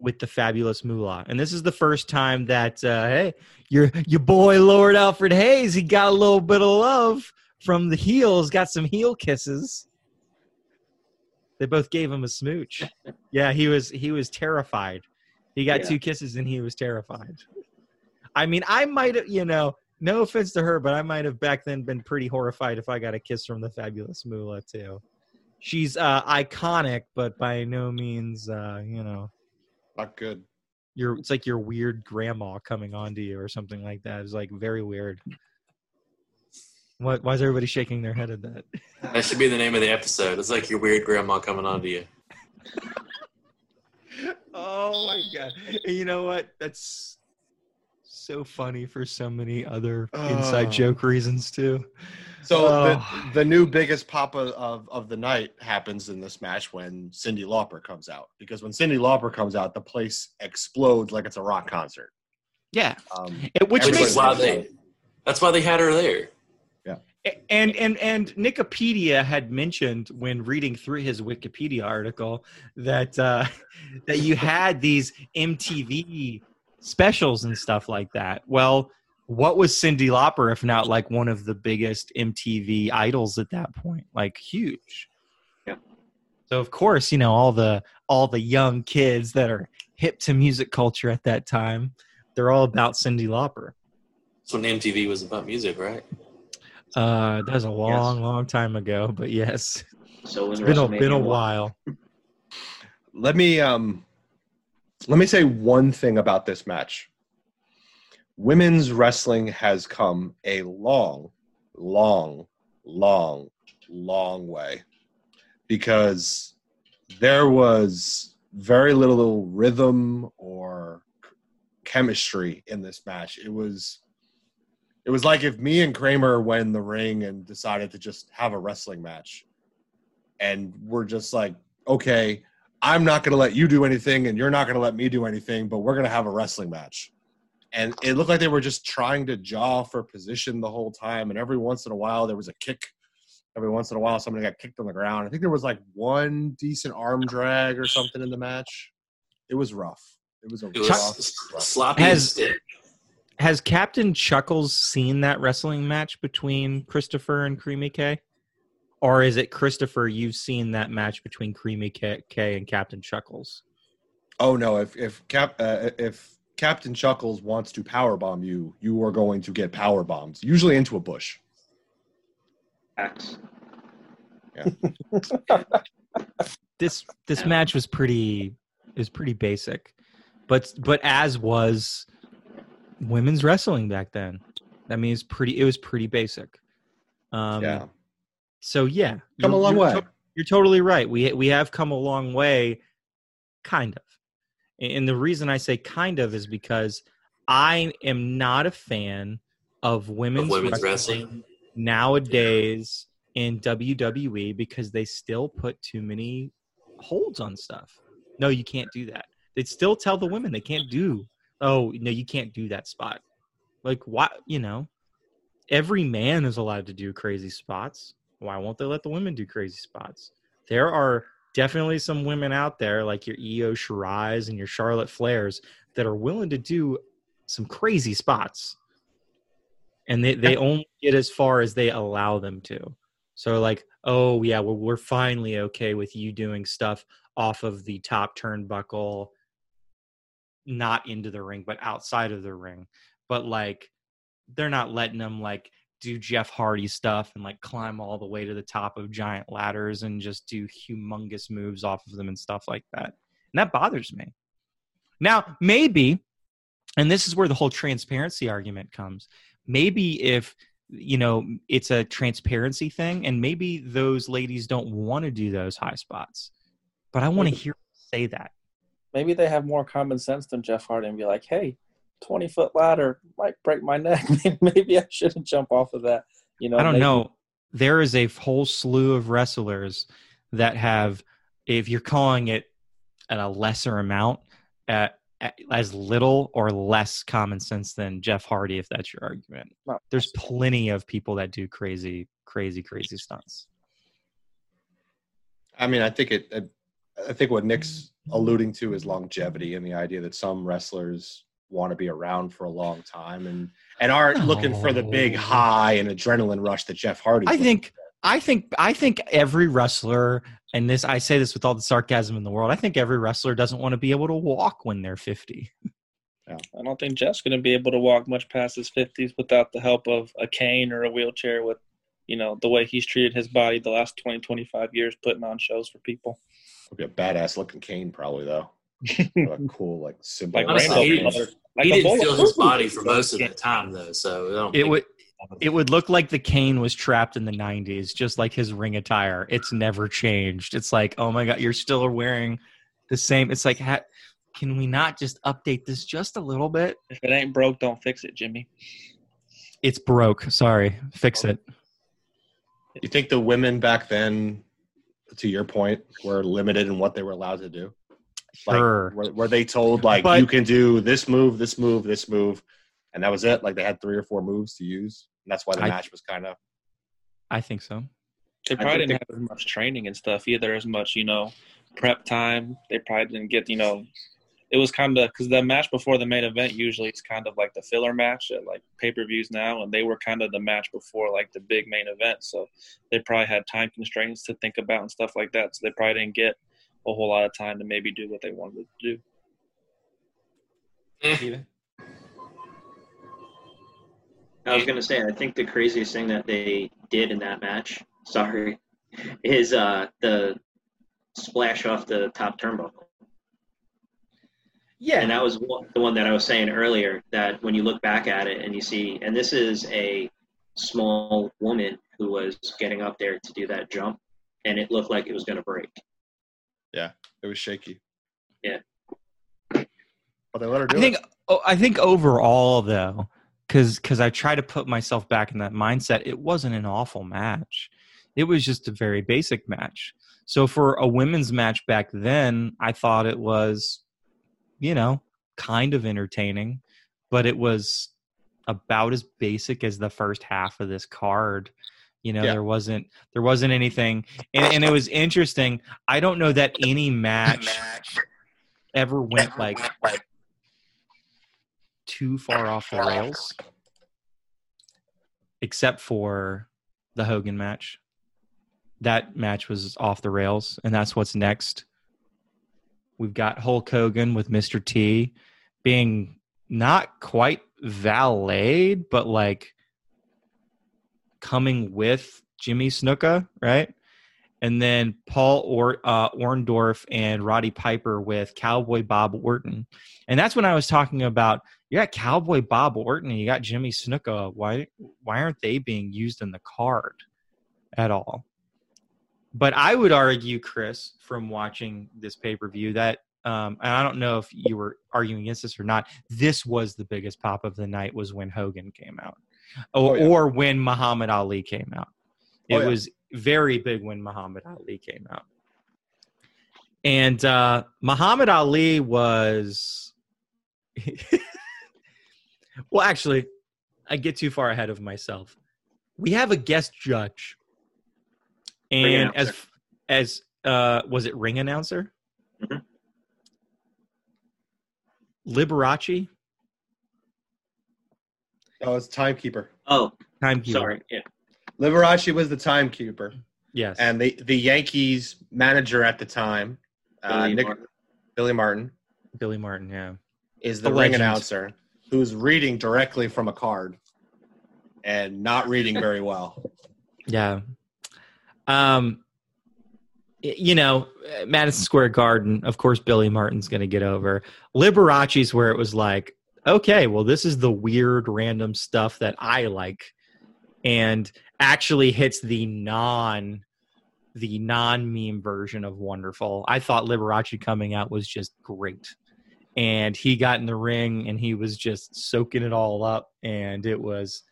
with the fabulous Moolah. And this is the first time that uh, hey, your your boy Lord Alfred Hayes, he got a little bit of love from the heels, got some heel kisses. They both gave him a smooch. Yeah, he was he was terrified. He got Yeah. two kisses and he was terrified. I mean, I might have, you know, no offense to her, but I might have back then been pretty horrified if I got a kiss from the fabulous Moolah too. She's uh, iconic, but by no means, uh, you know, Not good. your it's like your weird grandma coming on to you or something like that. It's like very weird. What? Why is everybody shaking their head at that? That should be the name of the episode. It's like your weird grandma coming on to you. Oh my god! And you know what? That's so funny for so many other inside joke reasons too. So Oh. the, the new biggest pop of, of, of the night happens in this match when Cyndi Lauper comes out. Because when Cyndi Lauper comes out, the place explodes like it's a rock concert. Yeah, Um, It- which Which makes is why they. That's why they had her there. Yeah, and and and Nickapedia had mentioned when reading through his Wikipedia article that uh, that you had these MTV specials and stuff like that. Well, what was Cyndi Lauper if not like one of the biggest MTV idols at that point? Like huge. Yeah. So of course, you know all the all the young kids that are hip to music culture at that time, they're all about Cyndi Lauper. So when MTV was about music, right? Uh, that was a long, long time ago, but yes, So it's been a, WrestleMania been a while. let me um, let me say one thing about this match. Women's wrestling has come a long, long, long, long way because there was very little rhythm or chemistry in this match. It was it was like if me and Kramer went in the ring and decided to just have a wrestling match. And we're just like, okay, I'm not going to let you do anything and you're not going to let me do anything, but we're going to have a wrestling match. And it looked like they were just trying to jaw for position the whole time. And every once in a while, there was a kick. Every once in a while, somebody got kicked on the ground. I think there was like one decent arm drag or something in the match. It was rough. It was a It was rough, s- rough. sloppy Has- stick. Has Captain Chuckles seen that wrestling match between Christopher and Creamy K? Or is it Christopher, you've seen that match between Creamy K, K and Captain Chuckles? Oh no! If if Cap uh, if Captain Chuckles wants to power bomb you, you are going to get power bombs, usually into a bush. Facts. This this match was pretty is pretty basic. But but as was women's wrestling back then. I mean it's pretty it was pretty basic. Um yeah, so yeah. come a you're- long you're way. to- You're totally right. We we have come a long way, kind of. And the reason I say kind of is because I am not a fan of women's, Of women's wrestling, wrestling. nowadays in WWE because they still put too many holds on stuff. No, you can't do that. They'd still tell the women they can't do. Oh no, you can't do that spot. Like why? You know, every man is allowed to do crazy spots. Why won't they let the women do crazy spots? There are definitely some women out there, like your Io Shirai's and your Charlotte Flairs, that are willing to do some crazy spots. and they they only get as far as they allow them to. So like, oh yeah, well we're finally okay with you doing stuff off of the top turnbuckle, not into the ring, but outside of the ring. But like, they're not letting them like do Jeff Hardy stuff and like climb all the way to the top of giant ladders and just do humongous moves off of them and stuff like that. And that bothers me. Now, maybe, and this is where the whole transparency argument comes. Maybe if you know it's a transparency thing and maybe those ladies don't want to do those high spots but i want to hear say that Maybe they have more common sense than Jeff Hardy and be like, hey, 20 foot ladder might break my neck. Maybe I shouldn't jump off of that. You know, I don't maybe- know. There is a whole slew of wrestlers that have, if you're calling it at a lesser amount, at, at- as little or less common sense than Jeff Hardy, if that's your argument. Not There's plenty of people that do crazy, crazy, crazy stunts. I mean, I think it. I- I think what Nick's alluding to is longevity and the idea that some wrestlers want to be around for a long time and and aren't looking for the big high and adrenaline rush that Jeff Hardy. I think I think I think every wrestler and this I say this with all the sarcasm in the world. I think every wrestler doesn't want to be able to walk when they're 50. Yeah. I don't think Jeff's going to be able to walk much past his 50s without the help of a cane or a wheelchair with, you know, the way he's treated his body the last 20, 25 years putting on shows for people. Would be a badass looking cane, probably though. a cool like symbol. Like Honestly, Rainbow he didn't- Color. Like he didn't feel his body for most of the time though, so It would it would look like the cane was trapped in the 90s just like his ring attire. It's never changed. It's like, "Oh my god, you're still wearing the same." It's like, ha- can we not just update this just a little bit? If it ain't broke, don't fix it, Jimmy. It's broke. Sorry. Fix it. You think the women back then, to your point, were limited in what they were allowed to do? Like, Sure. were, were they told like But- you can do this move, this move, this move, and that was it? Like they had three or four moves to use, and that's why the I- match was kind of. I think so. They probably didn't have as much training and stuff either, as much, you know, prep time. They probably didn't get, you know, it was kind of because the match before the main event usually is kind of like the filler match at like pay per views now, and they were kind of the match before like the big main event. So they probably had time constraints to think about and stuff like that. So they probably didn't get a whole lot of time to maybe do what they wanted to do. I was gonna say, I think the craziest thing that they did in that match, sorry, is uh, the splash off the top turnbuckle. Yeah. And that was one- the one that I was saying earlier. That when you look back at it and you see, and this is a small woman who was getting up there to do that jump, and it looked like it was going to break. Yeah, it was shaky. Yeah. But they let her do I think it. oh, I think overall though, because because I try to put myself back in that mindset. It wasn't an awful match. It was just a very basic match. So for a women's match back then, I thought it was, you know, kind of entertaining, but it was about as basic as the first half of this card. You know, Yeah. there wasn't there wasn't anything, and, and it was interesting. I don't know that any match ever went like too far off the rails, except for the Hogan match. That match was off the rails, and that's what's next. We've got Hulk Hogan with Mr. T being not quite valeted, but like coming with Jimmy Snuka, right? And then Paul or uh, Orndorff and Roddy Piper with Cowboy Bob Orton. And that's when I was talking about you got Cowboy Bob Orton and you got Jimmy Snuka. Why why aren't they being used in the card at all? But I would argue, Chris, from watching this pay per view, that um, and I don't know if you were arguing against this or not. This was the biggest pop of the night was when Hogan came out, or, Oh, yeah. or when Muhammad Ali came out. It Oh, yeah. was very big when Muhammad Ali came out. And uh, Muhammad Ali was. well, actually, I get too far ahead of myself. We have a guest judge. And as as uh was it ring announcer? Mhm. Liberace? Oh, it's timekeeper. Oh, Timekeeper. sorry. Yeah. Liberace was the timekeeper, Yes. and the the Yankees manager at the time, uh, Billy Nick, Martin. Billy Martin, Billy Martin. Yeah. is The the, ring legend. announcer who's reading directly from a card and not reading very well. Yeah. Um, you know, Madison Square Garden, of course, Billy Martin's going to get over. Liberace's where it was like, okay, well, this is the weird, random stuff that I like, and actually hits the non, the non meme version of wonderful. I thought Liberace coming out was just great. And he got in the ring and he was just soaking it all up, and it was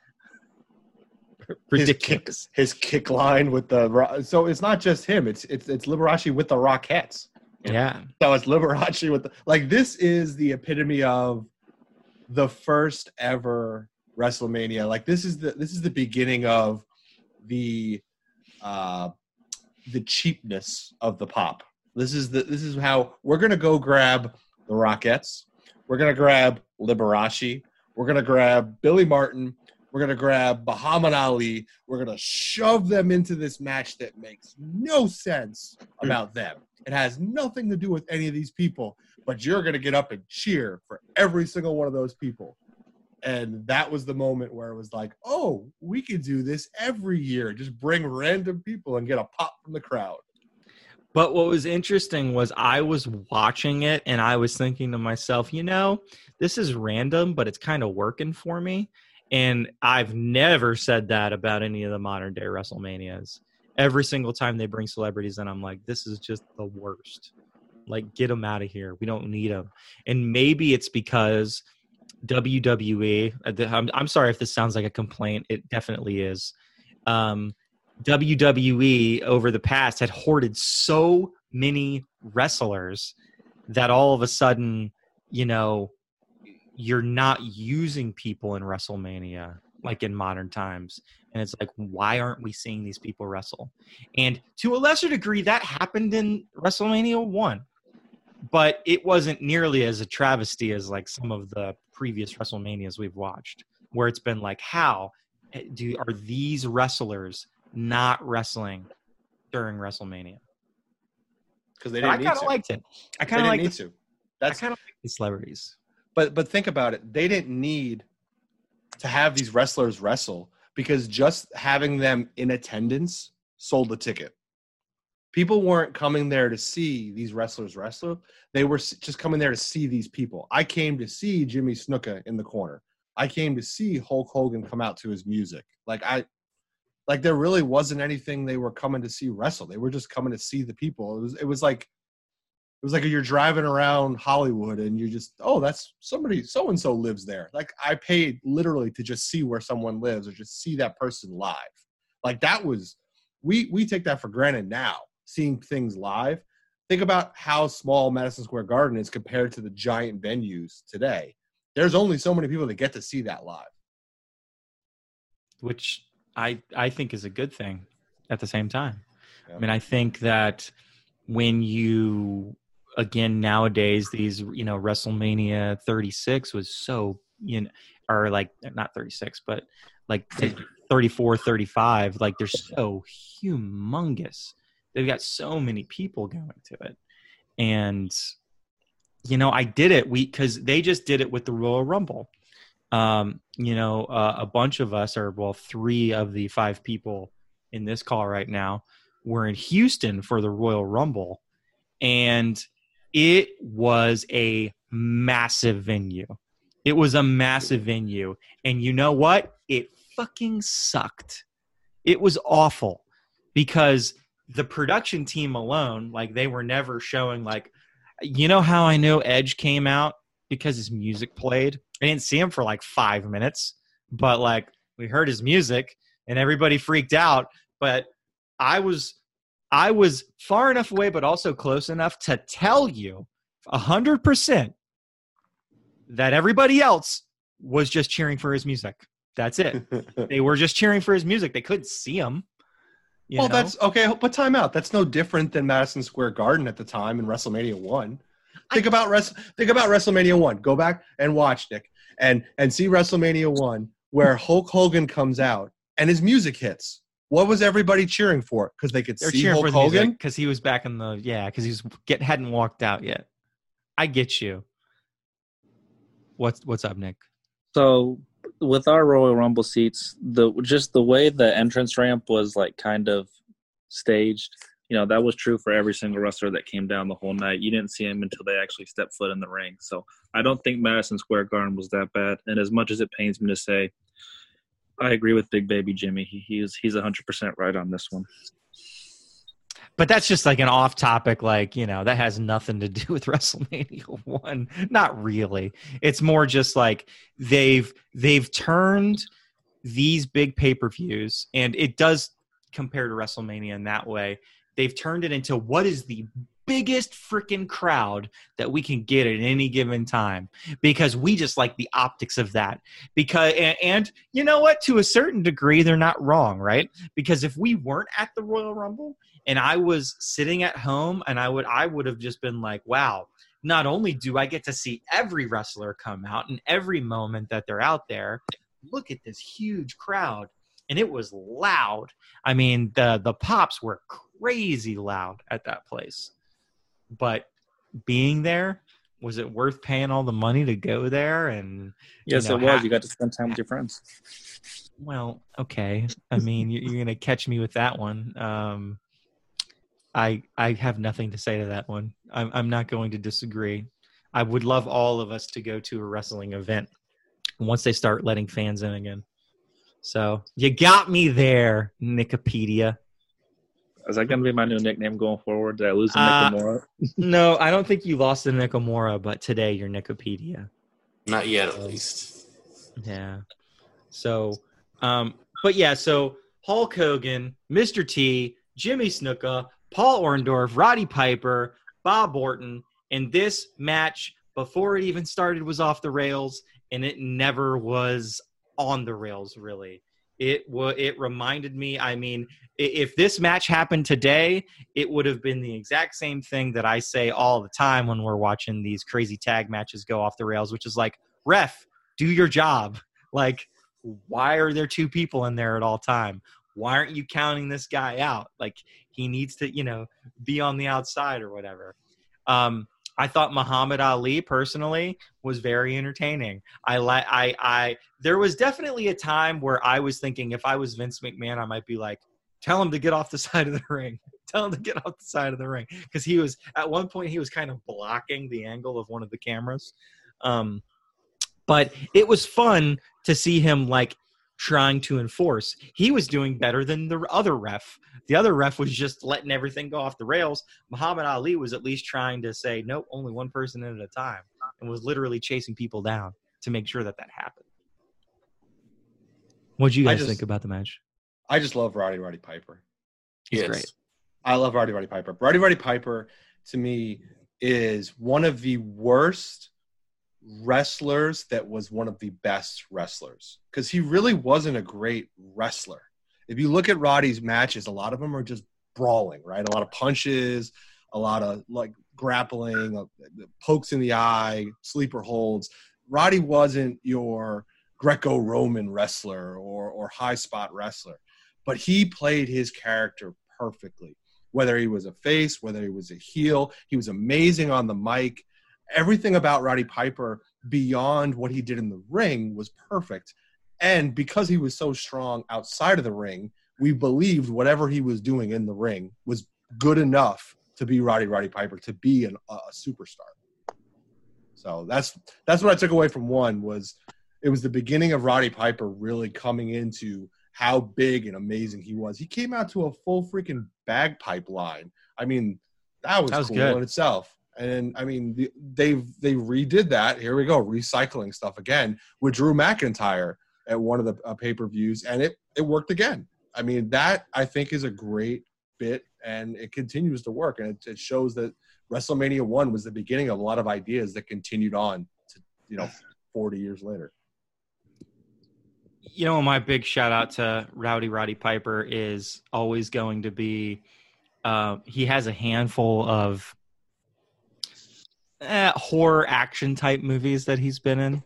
ridiculous. His kick line with the so it's not just him. It's it's it's Liberace with the Rockettes. yeah. So it's Liberace with the like. This is the epitome of the first ever WrestleMania. Like this is the this is the beginning of the uh the cheapness of the pop. This is the this is how we're gonna go grab the Rockettes. We're gonna grab Liberace. We're gonna grab Billy Martin. We're gonna grab Muhammad Ali. We're gonna shove them into this match that makes no sense hmm. about them. It has nothing to do with any of these people, but you're gonna get up and cheer for every single one of those people. And that was the moment where it was like, oh, we could do this every year. Just bring random people and get a pop from the crowd. But what was interesting was I was watching it and I was thinking to myself, you know, this is random, but it's kind of working for me. And I've never said that about any of the modern day WrestleManias. Every single time they bring celebrities in, I'm like, this is just the worst. Like, get them out of here. We don't need them. And maybe it's because WWE, uh, I'm, I'm sorry if this sounds like a complaint, it definitely is. Um, WWE over the past had hoarded so many wrestlers that all of a sudden, you know, you're not using people in WrestleMania like in modern times. And it's like, why aren't we seeing these people wrestle? And to a lesser degree, that happened in WrestleMania 1. But it wasn't nearly as a travesty as like some of the previous WrestleManias we've watched, where it's been like, how eh, do are these wrestlers not wrestling during WrestleMania? Because they didn't I kind of liked it. I kind of like the, to. That's kind of like the celebrities. But but think about it. They didn't need to have these wrestlers wrestle because just having them in attendance sold the ticket. People weren't coming there to see these wrestlers wrestle. They were just coming there to see these people. I came to see Jimmy Snuka in the corner. I came to see Hulk Hogan come out to his music. Like I like there really wasn't anything they were coming to see wrestle. They were just coming to see the people. It was it was like it was like you're driving around Hollywood and you just oh that's somebody so and so lives there. Like I paid literally to just see where someone lives or just see that person live. Like that was we we take that for granted now seeing things live. Think about how small Madison Square Garden is compared to the giant venues today. There's only so many people that get to see that live. which I I think is a good thing at the same time. Yeah. I mean, I think that when you again nowadays these you know WrestleMania 36 was so you know or like not 36 but like 34 35 like they're so humongous. They've got so many people going to it. And you know i did it we because they just did it with the royal rumble. Um you know uh, a bunch of us or well three of the five people in this call right now were in houston for the royal rumble. And it was a massive venue. It was a massive venue. And you know what? It fucking sucked. It was awful because the production team alone like they were never showing like you know how i know edge came out because his music played? I didn't see him for like five minutes but like we heard his music and everybody freaked out but i was i was far enough away but also close enough to tell you a hundred percent that everybody else was just cheering for his music that's it they were just cheering for his music they couldn't see him well, know? that's okay, but time out. That's no different than Madison Square Garden at the time in WrestleMania one. Think about Wrest- think about WrestleMania one. Go back and watch Nick and and see WrestleMania one where Hulk Hogan comes out and his music hits. What was everybody cheering for? Because they could They're see cheering Hulk for the Hogan. because he was back in the yeah because he's get hadn't walked out yet. I get you. What's what's up, Nick? So with our Royal Rumble seats, the just the way the entrance ramp was like kind of staged, you know, that was true for every single wrestler that came down the whole night. You didn't see him until they actually stepped foot in the ring. So I don't think Madison Square Garden was that bad. And as much as it pains me to say, I agree with Big Baby Jimmy. He, he's he's hundred percent right on this one. But that's just like an off topic, like, you know, that has nothing to do with WrestleMania one. Not really. It's more just like they've they've turned these big pay-per-views, and it does compare to WrestleMania in that way. They've turned it into what is the biggest freaking crowd that we can get at any given time because we just like the optics of that because and, and you know what to a certain degree they're not wrong right because if we weren't at the royal rumble and I was sitting at home and I would I would have just been like, wow, not only do I get to see every wrestler come out and every moment that they're out there, look at this huge crowd. And it was loud. I mean, the the pops were crazy loud at that place. But being there, was it worth paying all the money to go there and Yes, know, it was. ha- You got to spend time with your friends. well, okay. I mean, you- you're gonna catch me with that one. Um, I I have nothing to say to that one. I'm I'm not going to disagree. I would love all of us to go to a wrestling event once they start letting fans in again. So you got me there, Nickapedia. Is that going to be my new nickname going forward? Did I lose to Uh, Nickamura? no, I don't think you lost to Nickamura, but today you're Nickapedia. Not yet, at least. Yeah. So, um, but yeah, so Hulk Hogan, Mr. T, Jimmy Snuka, Paul Orndorff, Roddy Piper, Bob Orton, and this match before it even started was off the rails, and it never was on the rails really. It. It reminded me. I mean, if this match happened today, it would have been the exact same thing that I say all the time when we're watching these crazy tag matches go off the rails, which is like, ref, do your job. Like, why are there two people in there at all time? Why aren't you counting this guy out? Like, he needs to, you know, be on the outside or whatever. Um, I thought Muhammad Ali personally was very entertaining. I like I I there was definitely a time where I was thinking if I was Vince McMahon, I might be like, tell him to get off the side of the ring. Tell him to get off the side of the ring because he was at one point he was kind of blocking the angle of one of the cameras. Um, but it was fun to see him like trying to enforce. He was doing better than the other ref. The other ref was just letting everything go off the rails. Muhammad Ali was at least trying to say, nope, only one person at a time, and was literally chasing people down to make sure that that happened. What do you guys just- think about the match? I just love Rowdy Roddy Piper. He's yes. great. I love Rowdy Roddy Piper. Rowdy Roddy Piper to me is one of the worst wrestlers that was one of the best wrestlers because he really wasn't a great wrestler. If you look at Roddy's matches, a lot of them are just brawling, right? A lot of punches, a lot of like grappling, uh, pokes in the eye, sleeper holds. Roddy wasn't your Greco-Roman wrestler or or high spot wrestler, but he played his character perfectly whether he was a face, whether he was a heel. He was amazing on the mic. Everything about Roddy Piper beyond what he did in the ring was perfect. And because he was so strong outside of the ring, we believed whatever he was doing in the ring was good enough to be Rowdy Roddy Piper, to be an, a superstar. So that's that's what I took away from one was it was the beginning of Roddy Piper really coming into how big and amazing he was. He came out to a full freaking bagpipe line. I mean, that was, That was cool good. in itself. And I mean, the- they they redid that. Here we go, recycling stuff again with Drew McIntyre at one of the uh, pay per views, and it it worked again. I mean, that I think is a great bit, and it continues to work, and it, it shows that WrestleMania one was the beginning of a lot of ideas that continued on to you know forty years later. you know, my big shout out to Rowdy Roddy Piper is always going to be uh, he has a handful of eh, horror action type movies that he's been in.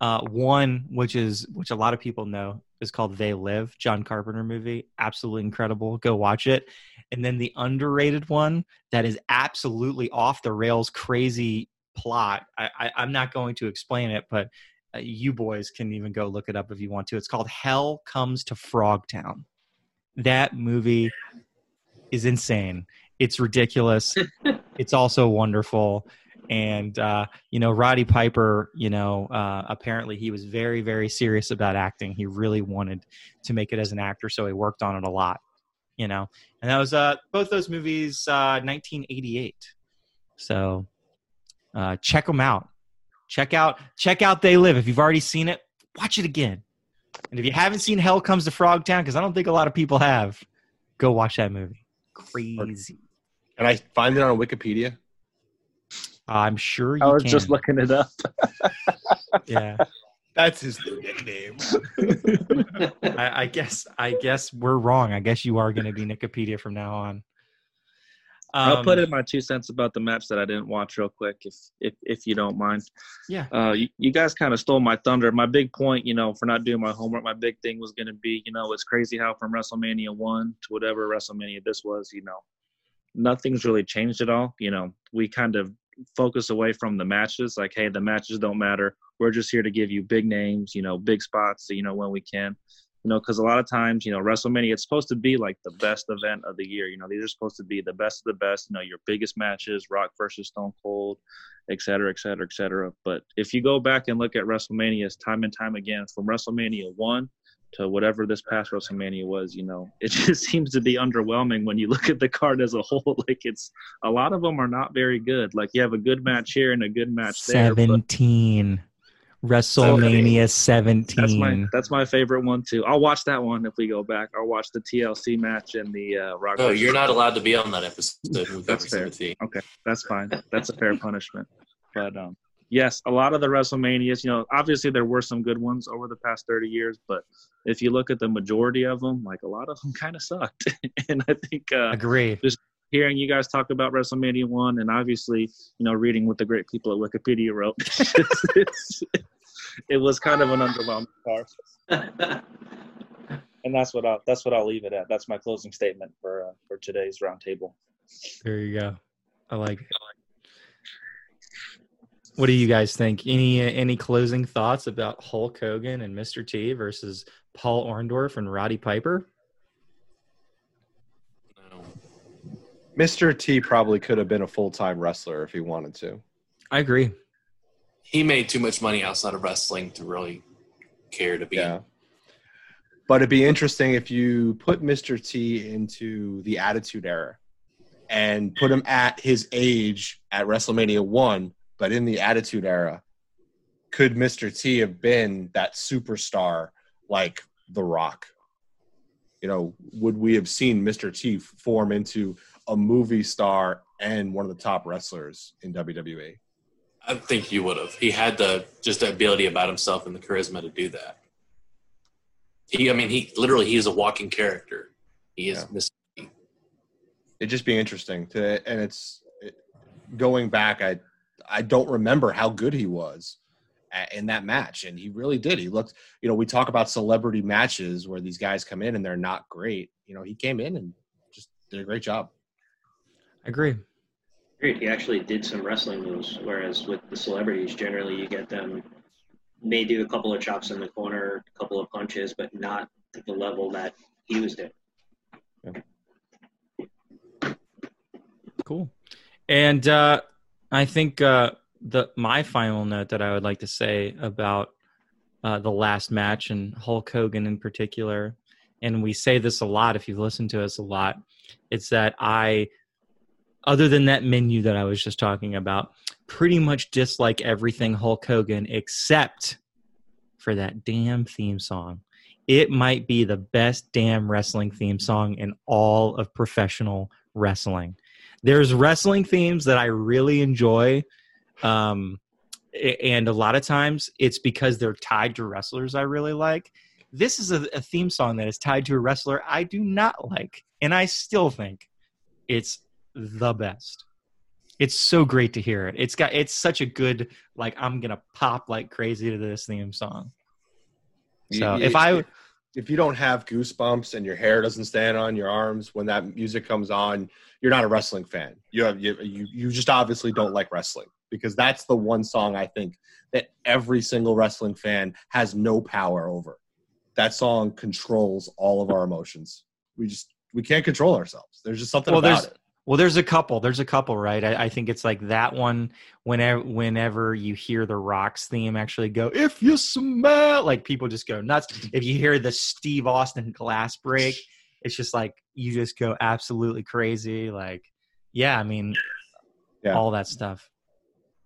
Uh, one, which is which a lot of people know, is called They Live, John Carpenter movie. Absolutely incredible. Go watch it. And then the underrated one that is absolutely off the rails, crazy plot. I, I, I'm not going to explain it, but uh, you boys can even go look it up if you want to. It's called Hell Comes to Frogtown. That movie is insane. It's ridiculous. it's also wonderful. And uh, you know, Roddy Piper, you know, uh, apparently he was very, very serious about acting. He really wanted to make it as an actor, so he worked on it a lot. You know, and that was uh, both those movies, uh, 1988. So uh, check them out. Check out, check out They Live. If you've already seen it, watch it again. And if you haven't seen Hell Comes to Frogtown, because I don't think a lot of people have, go watch that movie. Crazy. Can I find it on Wikipedia? I'm sure you I was can. just looking it up. Yeah, That's his new nickname. I, I guess I guess we're wrong. I guess you are going to be Wikipedia from now on. I'll Um, put in my two cents about the match that I didn't watch real quick, if if if you don't mind. Yeah. Uh, you, you guys kind of stole my thunder. My big point, you know, for not doing my homework, my big thing was going to be, you know, it's crazy how from WrestleMania one to whatever WrestleMania this was, you know, nothing's really changed at all. You know, we kind of focus away from the matches. Like, hey, the matches don't matter. We're just here to give you big names, you know, big spots, you know, when we can. You know, because a lot of times, you know, WrestleMania, it's supposed to be like the best event of the year. You know, these are supposed to be the best of the best, you know, your biggest matches, Rock versus Stone Cold, et cetera, et cetera, et cetera. But if you go back and look at WrestleManias time and time again, from WrestleMania 1 to whatever this past WrestleMania was, you know, it just seems to be underwhelming when you look at the card as a whole. Like, it's a lot of them are not very good. Like, you have a good match here and a good match there. but- Seventeen. WrestleMania seventeen. that's my that's my favorite one too. I'll watch that one if we go back. I'll watch the TLC match and the uh, Rock. Oh, versus- you're not allowed to be on that episode. That's fair. Sympathy. Okay, that's fine. That's a fair punishment. But um, yes, a lot of the WrestleManias, you know, obviously there were some good ones over the past 30 years, but if you look at the majority of them, like a lot of them kind of sucked. and I think uh, Agree. Just hearing you guys talk about WrestleMania one, and obviously, you know, reading what the great people at Wikipedia wrote, it's, it's, it was kind of an underwhelming card. And that's what I'll that's what I'll leave it at. That's my closing statement for uh, for today's roundtable. There you go. I like it. What do you guys think? Any any closing thoughts about Hulk Hogan and Mr. T versus Paul Orndorff and Roddy Piper? No. Mr. T probably could have been a full time wrestler if he wanted to. I agree. He made too much money outside of wrestling to really care to be. Yeah. But it'd be interesting if you put Mr. T into the Attitude Era and put him at his age at WrestleMania 1, but in the Attitude Era. Could Mr. T have been that superstar like The Rock? You know, would we have seen Mr. T form into a movie star and one of the top wrestlers in WWE? I think you would have. He had the just the ability about himself and the charisma to do that. He, I mean, he literally he is a walking character. He is Yeah. Mr. it'd just be interesting to and it's it, going back i i don't remember how good he was in that match and he really did he looked you know we talk about celebrity matches where these guys come in and they're not great you know he came in and just did a great job I agree. Agreed. He actually did some wrestling moves, whereas with the celebrities, generally you get them may do a couple of chops in the corner, a couple of punches, but not to the level that he was doing. Yeah. Cool. And uh, I think uh, the my final note that I would like to say about uh, the last match and Hulk Hogan in particular, and we say this a lot if you've listened to us a lot, it's that I, other than that menu that I was just talking about, pretty much dislike everything Hulk Hogan except for that damn theme song. It might be the best damn wrestling theme song in all of professional wrestling there's wrestling themes that I really enjoy. Um, and a lot of times it's because they're tied to wrestlers I really like. This is a, a theme song that is tied to a wrestler I do not like. And I still think it's the best. it's so great to hear it. It's got it's such a good like I'm gonna pop like crazy to this theme song. So You- if I if you don't have goosebumps and your hair doesn't stand on your arms when that music comes on, you're not a wrestling fan. You have you you, you just obviously don't like wrestling because that's the one song I think that every single wrestling fan has no power over. That song controls all of our emotions. We just we can't control ourselves. There's just something Well, about it. Well, there's a couple. There's a couple, right? I, I think it's like that one. Whenever, whenever you hear the Rocks theme actually go, "If you smell," like people just go nuts. If you hear the Steve Austin glass break, it's just like you just go absolutely crazy. Like, yeah, I mean, Yeah. all that stuff.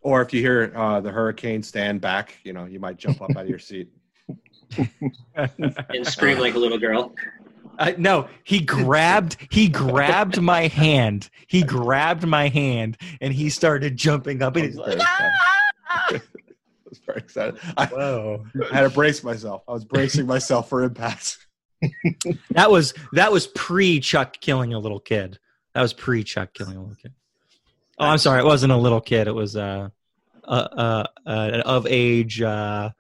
Or if you hear uh, the hurricane stand back, you know, you might jump up out of your seat. and scream like a little girl. Uh, no, he grabbed he grabbed my hand. He grabbed my hand and he started jumping up and he's like, I was very excited. I, "Whoa!" I had to brace myself. I was bracing myself for impact. That was that was pre Chuck killing a little kid. That was pre Chuck killing a little kid. Oh, I'm sorry. It wasn't a little kid. It was uh, uh, uh, uh, an of age uh,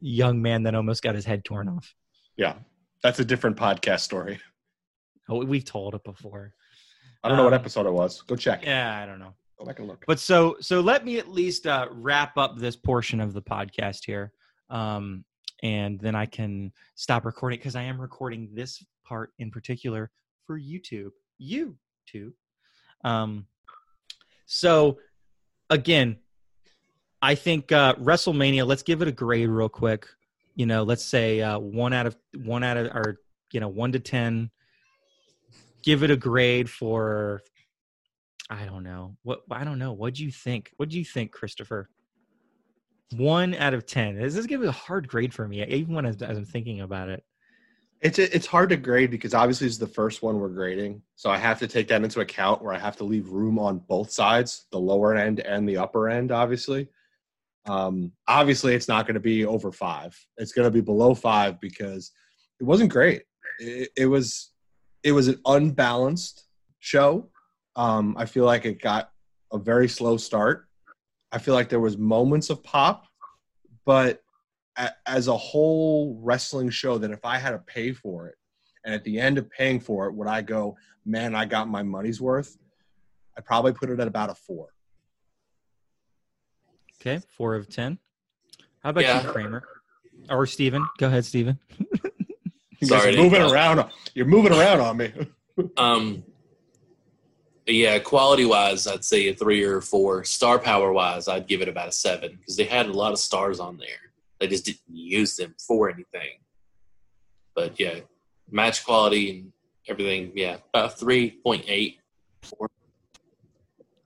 young man that almost got his head torn off. Yeah, that's a different podcast story. Oh, we've told it before. I don't know what Um, episode it was. Go check. Yeah, I don't know. Go back and look. But so so let me at least uh, wrap up this portion of the podcast here, um, and then I can stop recording because I am recording this part in particular for YouTube. YouTube. Um, so again, I think uh, WrestleMania. Let's give it a grade real quick. You know, let's say uh, one out of one out of or you know one to ten. Give it a grade for I don't know. What I don't know. What do you think? What do you think, Christopher? One out of ten. This is gonna be a hard grade for me, even when as I'm thinking about it. It's it's hard to grade because obviously it's the first one we're grading, so I have to take that into account. Where I have to leave room on both sides, the lower end and the upper end. Obviously, um, obviously it's not going to be over five. It's going to be below five because it wasn't great. It, it was it was an unbalanced show. Um, I feel like it got a very slow start. I feel like there was moments of pop, but a- as a whole wrestling show that if I had to pay for it, and at the end of paying for it, would I go, man, I got my money's worth? I'd probably put it at about a four. Okay, four of ten. How about Yeah. you, Kramer? Or Steven? Go ahead, Steven. You Sorry guys to are moving interrupt. around. You're moving around on me. Um, yeah, quality wise, I'd say a three or four. Star power wise, I'd give it about a seven because they had a lot of stars on there. They just didn't use them for anything. But yeah, match quality and everything, yeah, about three point eight.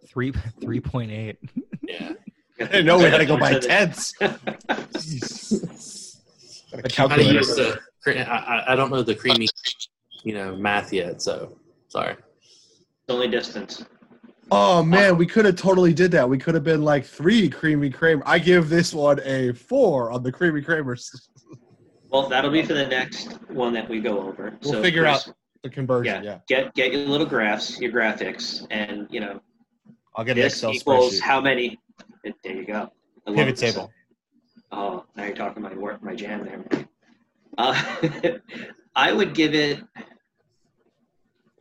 Three three point eight. Yeah, I didn't know we had to go by To the- tenths. A how do you calculator. use the? I, I I don't know the creamy, you know, math yet. So sorry. only distance. Oh man, we could have totally did that. We could have been like three creamy Kramer. I give this one a four on the creamy Kramers. Well, that'll be for the next one that we go over. We'll so figure Chris, out the conversion. Yeah. Yeah, Get get your little graphs, your graphics, and you know I'll get this Excel equals spreadsheet. how many. There you go. I Pivot table. Oh, now you're talking my work, my jam there. Uh, I would give it.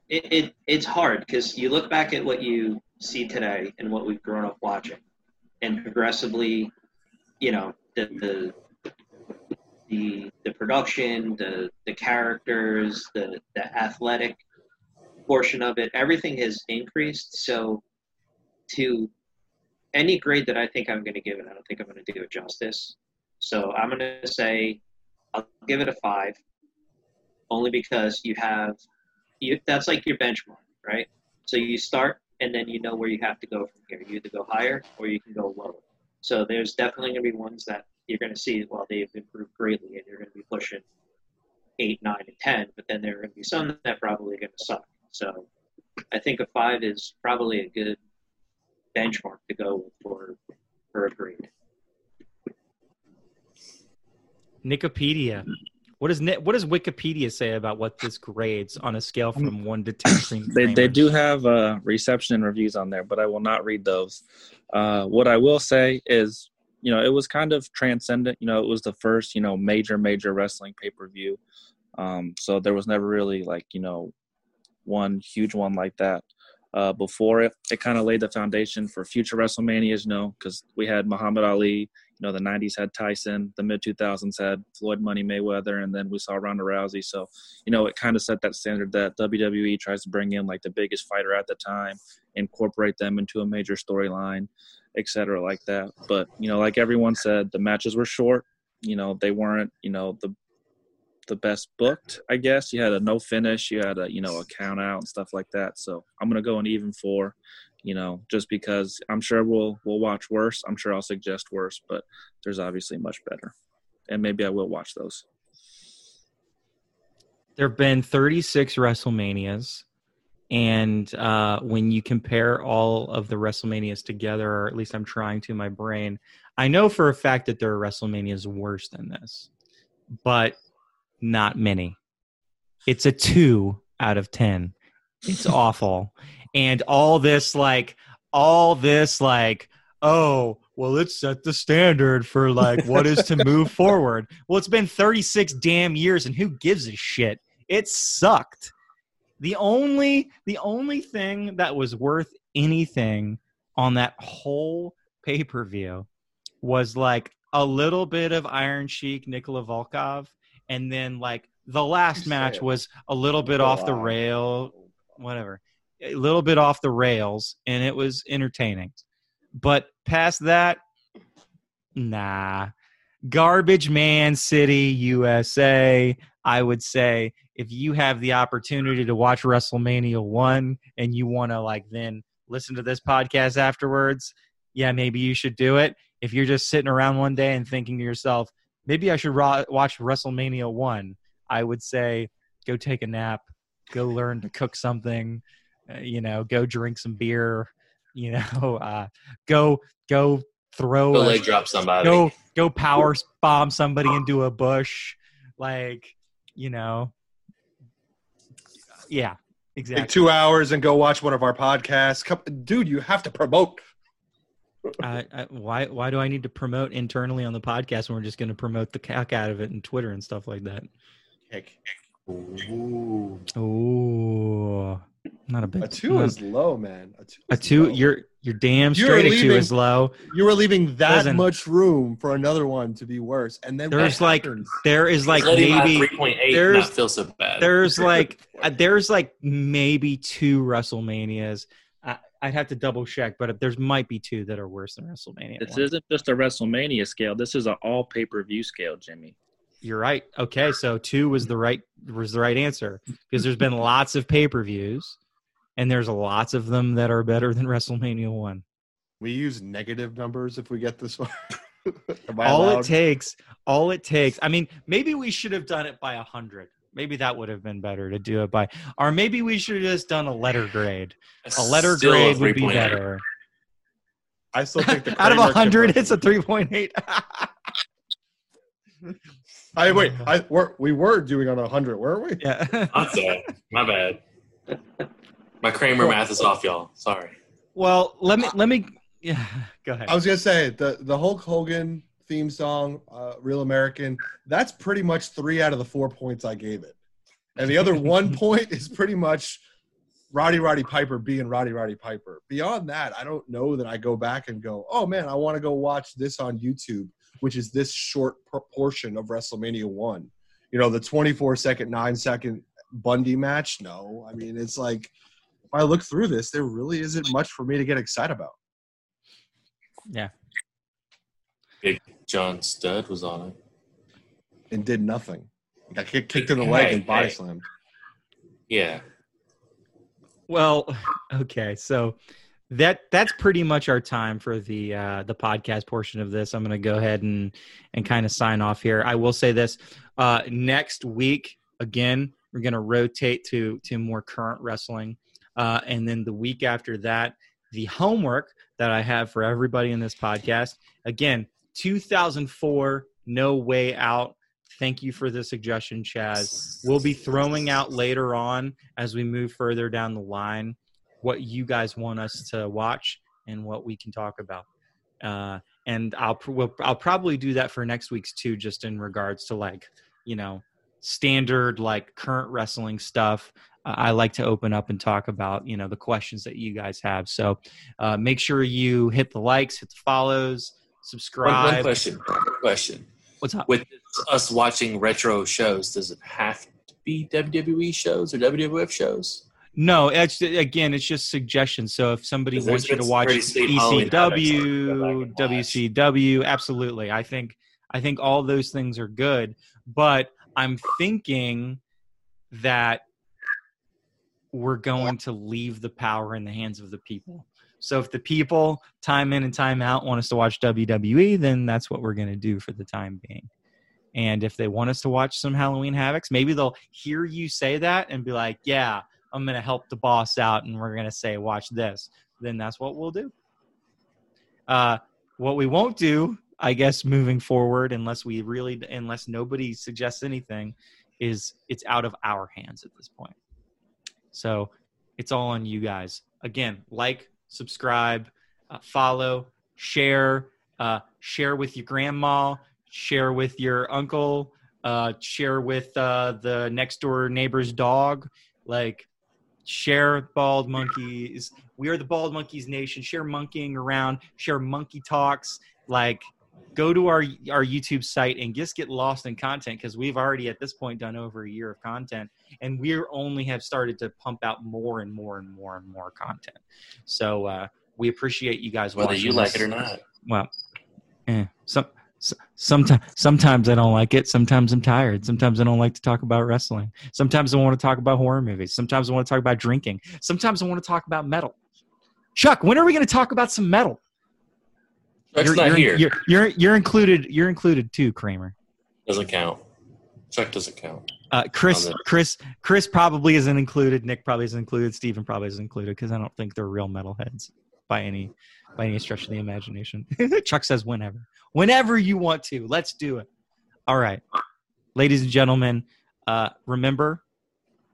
It, it it's hard because you look back at what you see today and what we've grown up watching, and progressively, you know, the the the, the production, the the characters, the the athletic portion of it, everything has increased. So, to any grade that I think I'm going to give it, I don't think I'm going to do it justice. So I'm going to say I'll give it a five, only because you have you. That's like your benchmark, right? So you start, and then you know where you have to go from here. You either go higher or you can go lower. So there's definitely going to be ones that you're going to see. Well, they've improved greatly, and you're going to be pushing eight, nine, and ten. But then there are going to be some that probably going to suck. So I think a five is probably a good benchmark to go with for for a grade. Nickapedia. What does what does Wikipedia say about what this grades on a scale from one to ten? Cream They they do have uh, reception and reviews on there, but I will not read those. Uh, what I will say is, you know, it was kind of transcendent. You know, it was the first, you know, major major wrestling pay per view. Um, so there was never really like you know one huge one like that. Uh, before it, it kind of laid the foundation for future WrestleManias, you know, because we had Muhammad Ali, you know, the 90s had Tyson, the mid 2000s had Floyd Money Mayweather, and then we saw Ronda Rousey. So, you know, it kind of set that standard that WWE tries to bring in like the biggest fighter at the time, incorporate them into a major storyline, et cetera, like that. But, you know, like everyone said, the matches were short. You know, they weren't, you know, the the best booked, I guess. You had a no finish, you had a you know a count out and stuff like that. So I'm gonna go an even four, you know, just because I'm sure we'll we'll watch worse. I'm sure I'll suggest worse, but there's obviously much better, and maybe I will watch those. there have been 36 WrestleManias, and uh, when you compare all of the WrestleManias together, or at least I'm trying to in my brain, I know for a fact that there are WrestleManias worse than this, but not many. It's a two out of ten. It's awful, and all this like all this like oh well let's set the standard for like what is to move forward well it's been 36 damn years and who gives a shit it sucked the only the only thing that was worth anything on that whole pay-per-view was like a little bit of iron sheik Nikolai Volkoff and then like the last match was a little bit off the rail whatever a little bit off the rails and it was entertaining. But past that nah. Garbage man city usa i would say if you have the opportunity to watch wrestlemania 1 and you want to like then listen to this podcast afterwards yeah maybe you should do it. If you're just sitting around one day and thinking to yourself maybe i should ro- watch wrestlemania 1 i would say go take a nap go learn to cook something uh, you know go drink some beer you know uh, go go throw Go a- leg drop somebody. go go power bomb somebody into a bush like you know yeah exactly Take two hours and go watch one of our podcasts. Dude, you have to promote. I, I, why why do I need to promote internally on the podcast when we're just going to promote the cack out of it and Twitter and stuff like that? Heck, Ooh. Oh, not a big a two not- is low, man. A two. a is two. low. You're you're damn You're straight. A two is low. you were leaving that Listen. much room for another one to be worse, and then There's like happens? there is like Let maybe 3.8 there's- not feel so bad. there's like uh, there's like maybe two WrestleManias. I, I'd have to double check, but there's might be two that are worse than WrestleMania. This one. isn't just a WrestleMania scale. This is an all pay per view scale, Jimmy. You're right. Okay, so two was the right was the right answer because there's been lots of pay per views, and there's lots of them that are better than WrestleMania one. we use negative numbers if we get this one. All allowed? it takes, all it takes. I mean, maybe we should have done it by a hundred. Maybe that would have been better to do it by, or maybe we should have just done a letter grade. A letter Still grade would be 3.8. better. I still think the Out of a hundred, it's a three point eight. I wait. I we're, we were doing on a hundred, weren't we? yeah. I'm sorry. My bad. My Kramer math is off, y'all. Sorry. Well, let me uh, let me. Yeah, go ahead. I was gonna say the the Hulk Hogan theme song, uh, "Real American." That's pretty much three out of the four points I gave it, and the other one point is pretty much Rowdy Roddy Piper being Rowdy Roddy Piper. Beyond that, I don't know that I go back and go, "Oh man, I want to go watch this on YouTube," which is this short portion of WrestleMania one. You know, the twenty four second, nine second Bundy match. No, I mean it's like if I look through this, there really isn't much for me to get excited about. John Studd was on it. and did nothing. He got kicked, kicked in the leg Hey, and body hey. slammed. Yeah. Well, okay, so that that's pretty much our time for the uh, the podcast portion of this. I'm going to go ahead and and kind of sign off here. I will say this: uh, next week, again, we're going to rotate to to more current wrestling, uh, and then the week after that, the homework that I have for everybody in this podcast. Again, 2004, No Way Out. thank you for the suggestion, Chaz. We'll be throwing out later on as we move further down the line what you guys want us to watch and what we can talk about. Uh, and I'll we'll, I'll probably do that for next week's too, just in regards to like you know standard like current wrestling stuff. Uh, I like to open up and talk about you know the questions that you guys have. So uh, make sure you hit the likes, hit the follows, subscribe. one question. One question. What's up? With us watching retro shows, does it have to be WWE shows or WWF shows? No, it's again, it's just suggestions. So if somebody wants you to watch pretty sweet Halloween havocs I can ECW. WCW, absolutely. I think I think all those things are good, but I'm thinking that we're going to leave the power in the hands of the people. So if the people time in and time out want us to watch WWE, then that's what we're going to do for the time being. And if they want us to watch some Halloween Havocs, maybe they'll hear you say that and be like, "Yeah, I'm going to help the boss out and we're going to say, watch this. Then that's what we'll do. Uh, what we won't do, I guess, moving forward, unless we really, unless nobody suggests anything, is it's out of our hands at this point. So it's all on you guys. Again, like, subscribe, uh, follow, share, uh, share with your grandma, share with your uncle, uh, share with uh, the next door neighbor's dog. Like, share bald monkeys. We are the bald monkeys nation. Share monkeying around. Share monkey talks. Like, go to our our YouTube site and just get lost in content because we've already at this point done over a year of content, and we only have started to pump out more and more and more and more content. So uh, we appreciate you guys Whether you like this. it or not. Well, eh, some. Sometimes, sometimes I don't like it. Sometimes I'm tired. Sometimes I don't like to talk about wrestling. Sometimes I want to talk about horror movies. Sometimes I want to talk about drinking. Sometimes I want to talk about metal. Chuck, when are we going to talk about some metal? Chuck's you're, not you're, here. You're, you're you're included. You're included too, Kramer. Doesn't count. Chuck doesn't count. Uh, Chris, Chris, Chris probably isn't included. Nick probably isn't included. Stephen probably isn't included because I don't think they're real metalheads by any by any stretch of the imagination. Chuck says whenever, whenever you want to. Let's do it. All right, ladies and gentlemen. Uh, remember,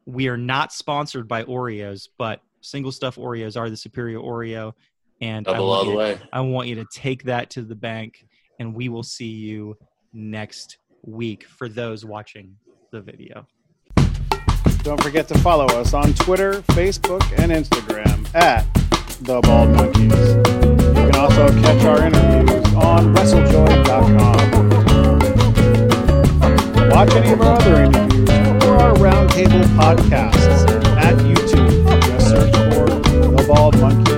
we are not sponsored by Oreos, but single stuff Oreos are the superior Oreo, and I want all the you to- I want you to take that to the bank, and we will see you next week for those watching the video. Don't forget to follow us on Twitter, Facebook, and Instagram at The Bald Monkeys. You can also catch our interviews on WrestleJoy.com. Watch any of our other interviews or our roundtable podcasts at YouTube. Just search for The Bald Monkeys.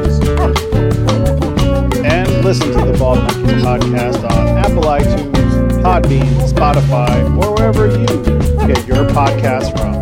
Listen to the Bald Monkeys podcast on Apple iTunes, Podbean, Spotify, or wherever you get your podcasts from.